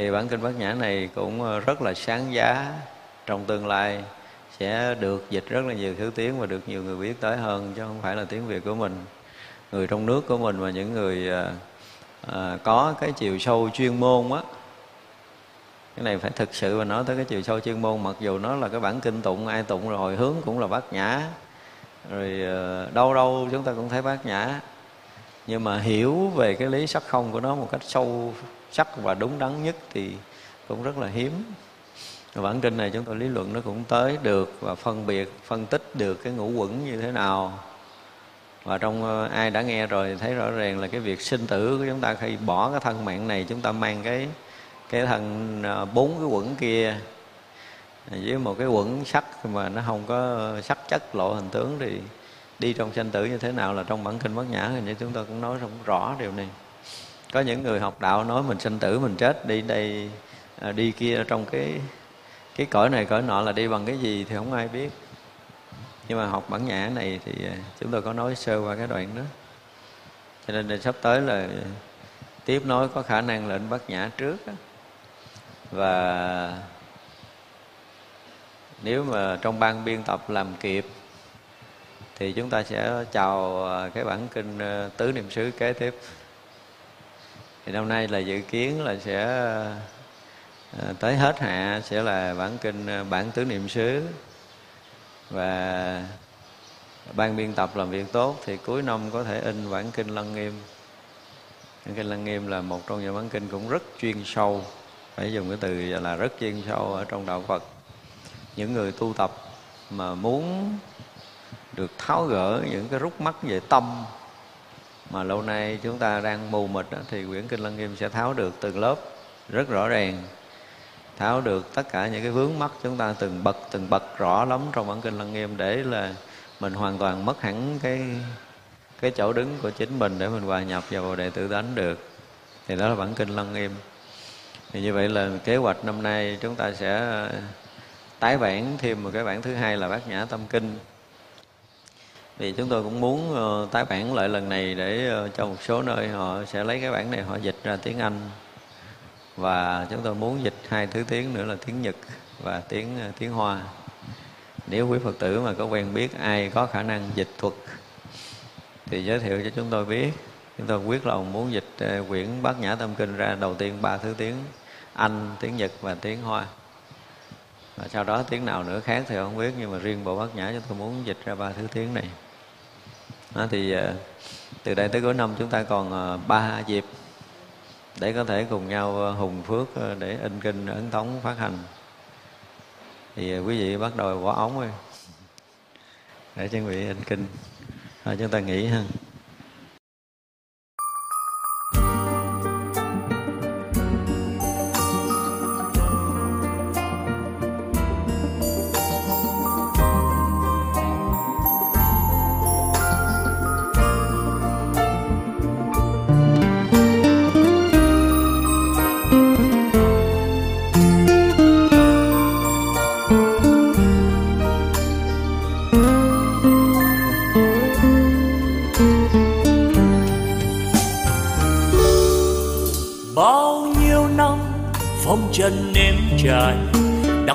thì bản kinh bát nhã này cũng ờ, rất là sáng giá. Trong tương lai sẽ được dịch rất là nhiều thứ tiếng và được nhiều người biết tới hơn chứ không phải là tiếng việt của mình. Người trong nước của mình và những người à, à, có cái chiều sâu chuyên môn á. Cái này phải thực sự mà nói tới cái chiều sâu chuyên môn mặc dù nó là cái bản kinh tụng ai tụng rồi hướng cũng là bát nhã. Rồi à, đâu đâu chúng ta cũng thấy bát nhã. Nhưng mà hiểu về cái lý sắc không của nó một cách sâu sắc và đúng đắn nhất thì cũng rất là hiếm. Bản kinh này chúng tôi lý luận nó cũng tới được và phân biệt, phân tích được cái ngũ quẩn như thế nào. Và trong ờ, ai đã nghe rồi thấy rõ ràng là cái việc sinh tử của chúng ta, khi bỏ cái thân mạng này, chúng ta mang cái cái thân ờ, bốn cái quẩn kia với một cái quẩn sắc mà nó không có sắc chất lộ hình tướng thì đi trong sanh tử như thế nào là trong bản kinh bát nhã thì như chúng ta cũng nói không rõ điều này có những người học đạo nói mình sinh tử, mình chết, đi đây à, đi kia trong cái cái cõi này, cõi nọ là đi bằng cái gì thì không ai biết. Nhưng mà học bản nhã này thì à, chúng tôi có nói sơ qua cái đoạn đó. Cho nên là sắp tới là tiếp nối có khả năng lệnh bát nhã trước đó. và nếu mà trong ban biên tập làm kịp thì chúng ta sẽ chào à, cái bản kinh tứ niệm xứ kế tiếp thì năm nay là dự kiến là sẽ ờ, tới hết hạ sẽ là bản kinh ờ, bản tứ niệm xứ. Và ban biên tập làm việc tốt thì cuối năm có thể in bản kinh lăng nghiêm. Bản kinh lăng nghiêm là một trong những bản kinh cũng rất chuyên sâu, phải dùng cái từ là rất chuyên sâu ở trong đạo phật. Những người tu tập mà muốn được tháo gỡ những cái rút mắt về tâm mà lâu nay chúng ta đang mù mịt đó, thì quyển kinh lăng nghiêm sẽ tháo được từng lớp rất rõ ràng tháo được tất cả những cái vướng mắc chúng ta từng bật từng bật rõ lắm trong bản kinh lăng nghiêm để là mình hoàn toàn mất hẳn cái cái chỗ đứng của chính mình để mình hòa nhập vào đại tự tánh được. Thì đó là bản kinh lăng nghiêm. Thì như vậy là kế hoạch năm nay chúng ta sẽ ờ, tái bản thêm một cái bản thứ hai là bát nhã tâm kinh thì chúng tôi cũng muốn ờ, tái bản lại lần này để ờ, cho một số nơi họ sẽ lấy cái bản này họ dịch ra tiếng Anh. Và chúng tôi muốn dịch hai thứ tiếng nữa là tiếng Nhật và tiếng ờ, tiếng Hoa. Nếu quý Phật tử mà có quen biết ai có khả năng dịch thuật thì giới thiệu cho chúng tôi biết. Chúng tôi quyết lòng muốn dịch quyển Bát Nhã Tâm Kinh ra đầu tiên ba thứ tiếng Anh, tiếng Nhật và tiếng Hoa. Và sau đó tiếng nào nữa khác thì không biết nhưng mà riêng bộ bát nhã chúng tôi muốn dịch ra ba thứ tiếng này đó, thì ờ, từ đây tới cuối năm chúng ta còn ờ, ba dịp để có thể cùng nhau ờ, hùng phước để in kinh ấn tống phát hành. Thì quý vị bắt đầu bỏ ống rồi để chuẩn bị in kinh. Rồi chúng ta nghỉ ha.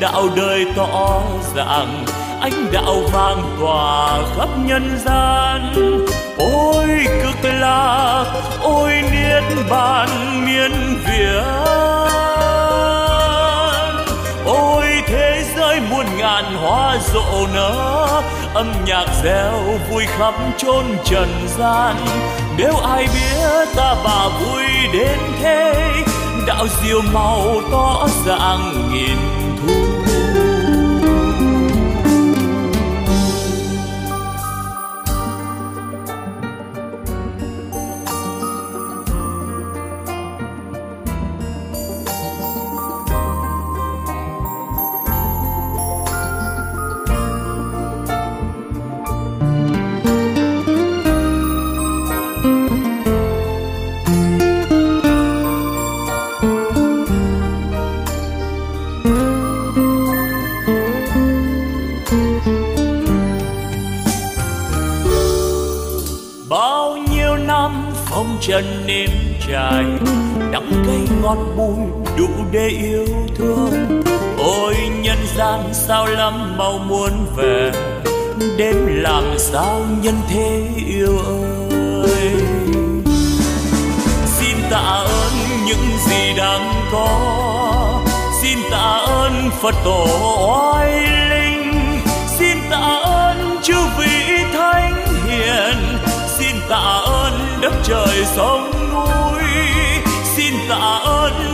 đạo đời tỏ ràng ánh đạo vang tỏa khắp nhân gian. Ôi cực lạc, ôi niết bàn miên việt ôi thế giới muôn ngàn hoa rộ nở, âm nhạc reo vui khắp chốn trần gian. Nếu ai biết ta bà vui đến thế, đạo diệu màu tỏ ràng nghìn để yêu thương. Ôi, nhân gian sao lắm mau muốn về. Đến làm sao nhân thế yêu ơi? Xin tạ ơn những gì đang có. Xin tạ ơn phật tổ oai linh. Xin tạ ơn chư vị thánh hiền. Xin tạ ơn đất trời sông núi. Xin tạ ơn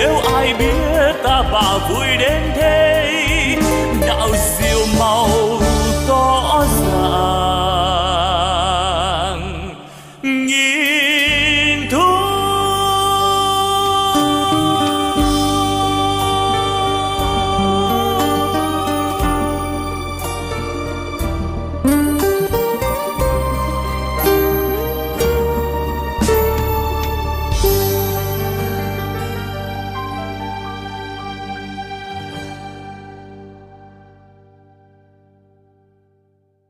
nếu ai biết ta bà vui đến thế đạo diệu màu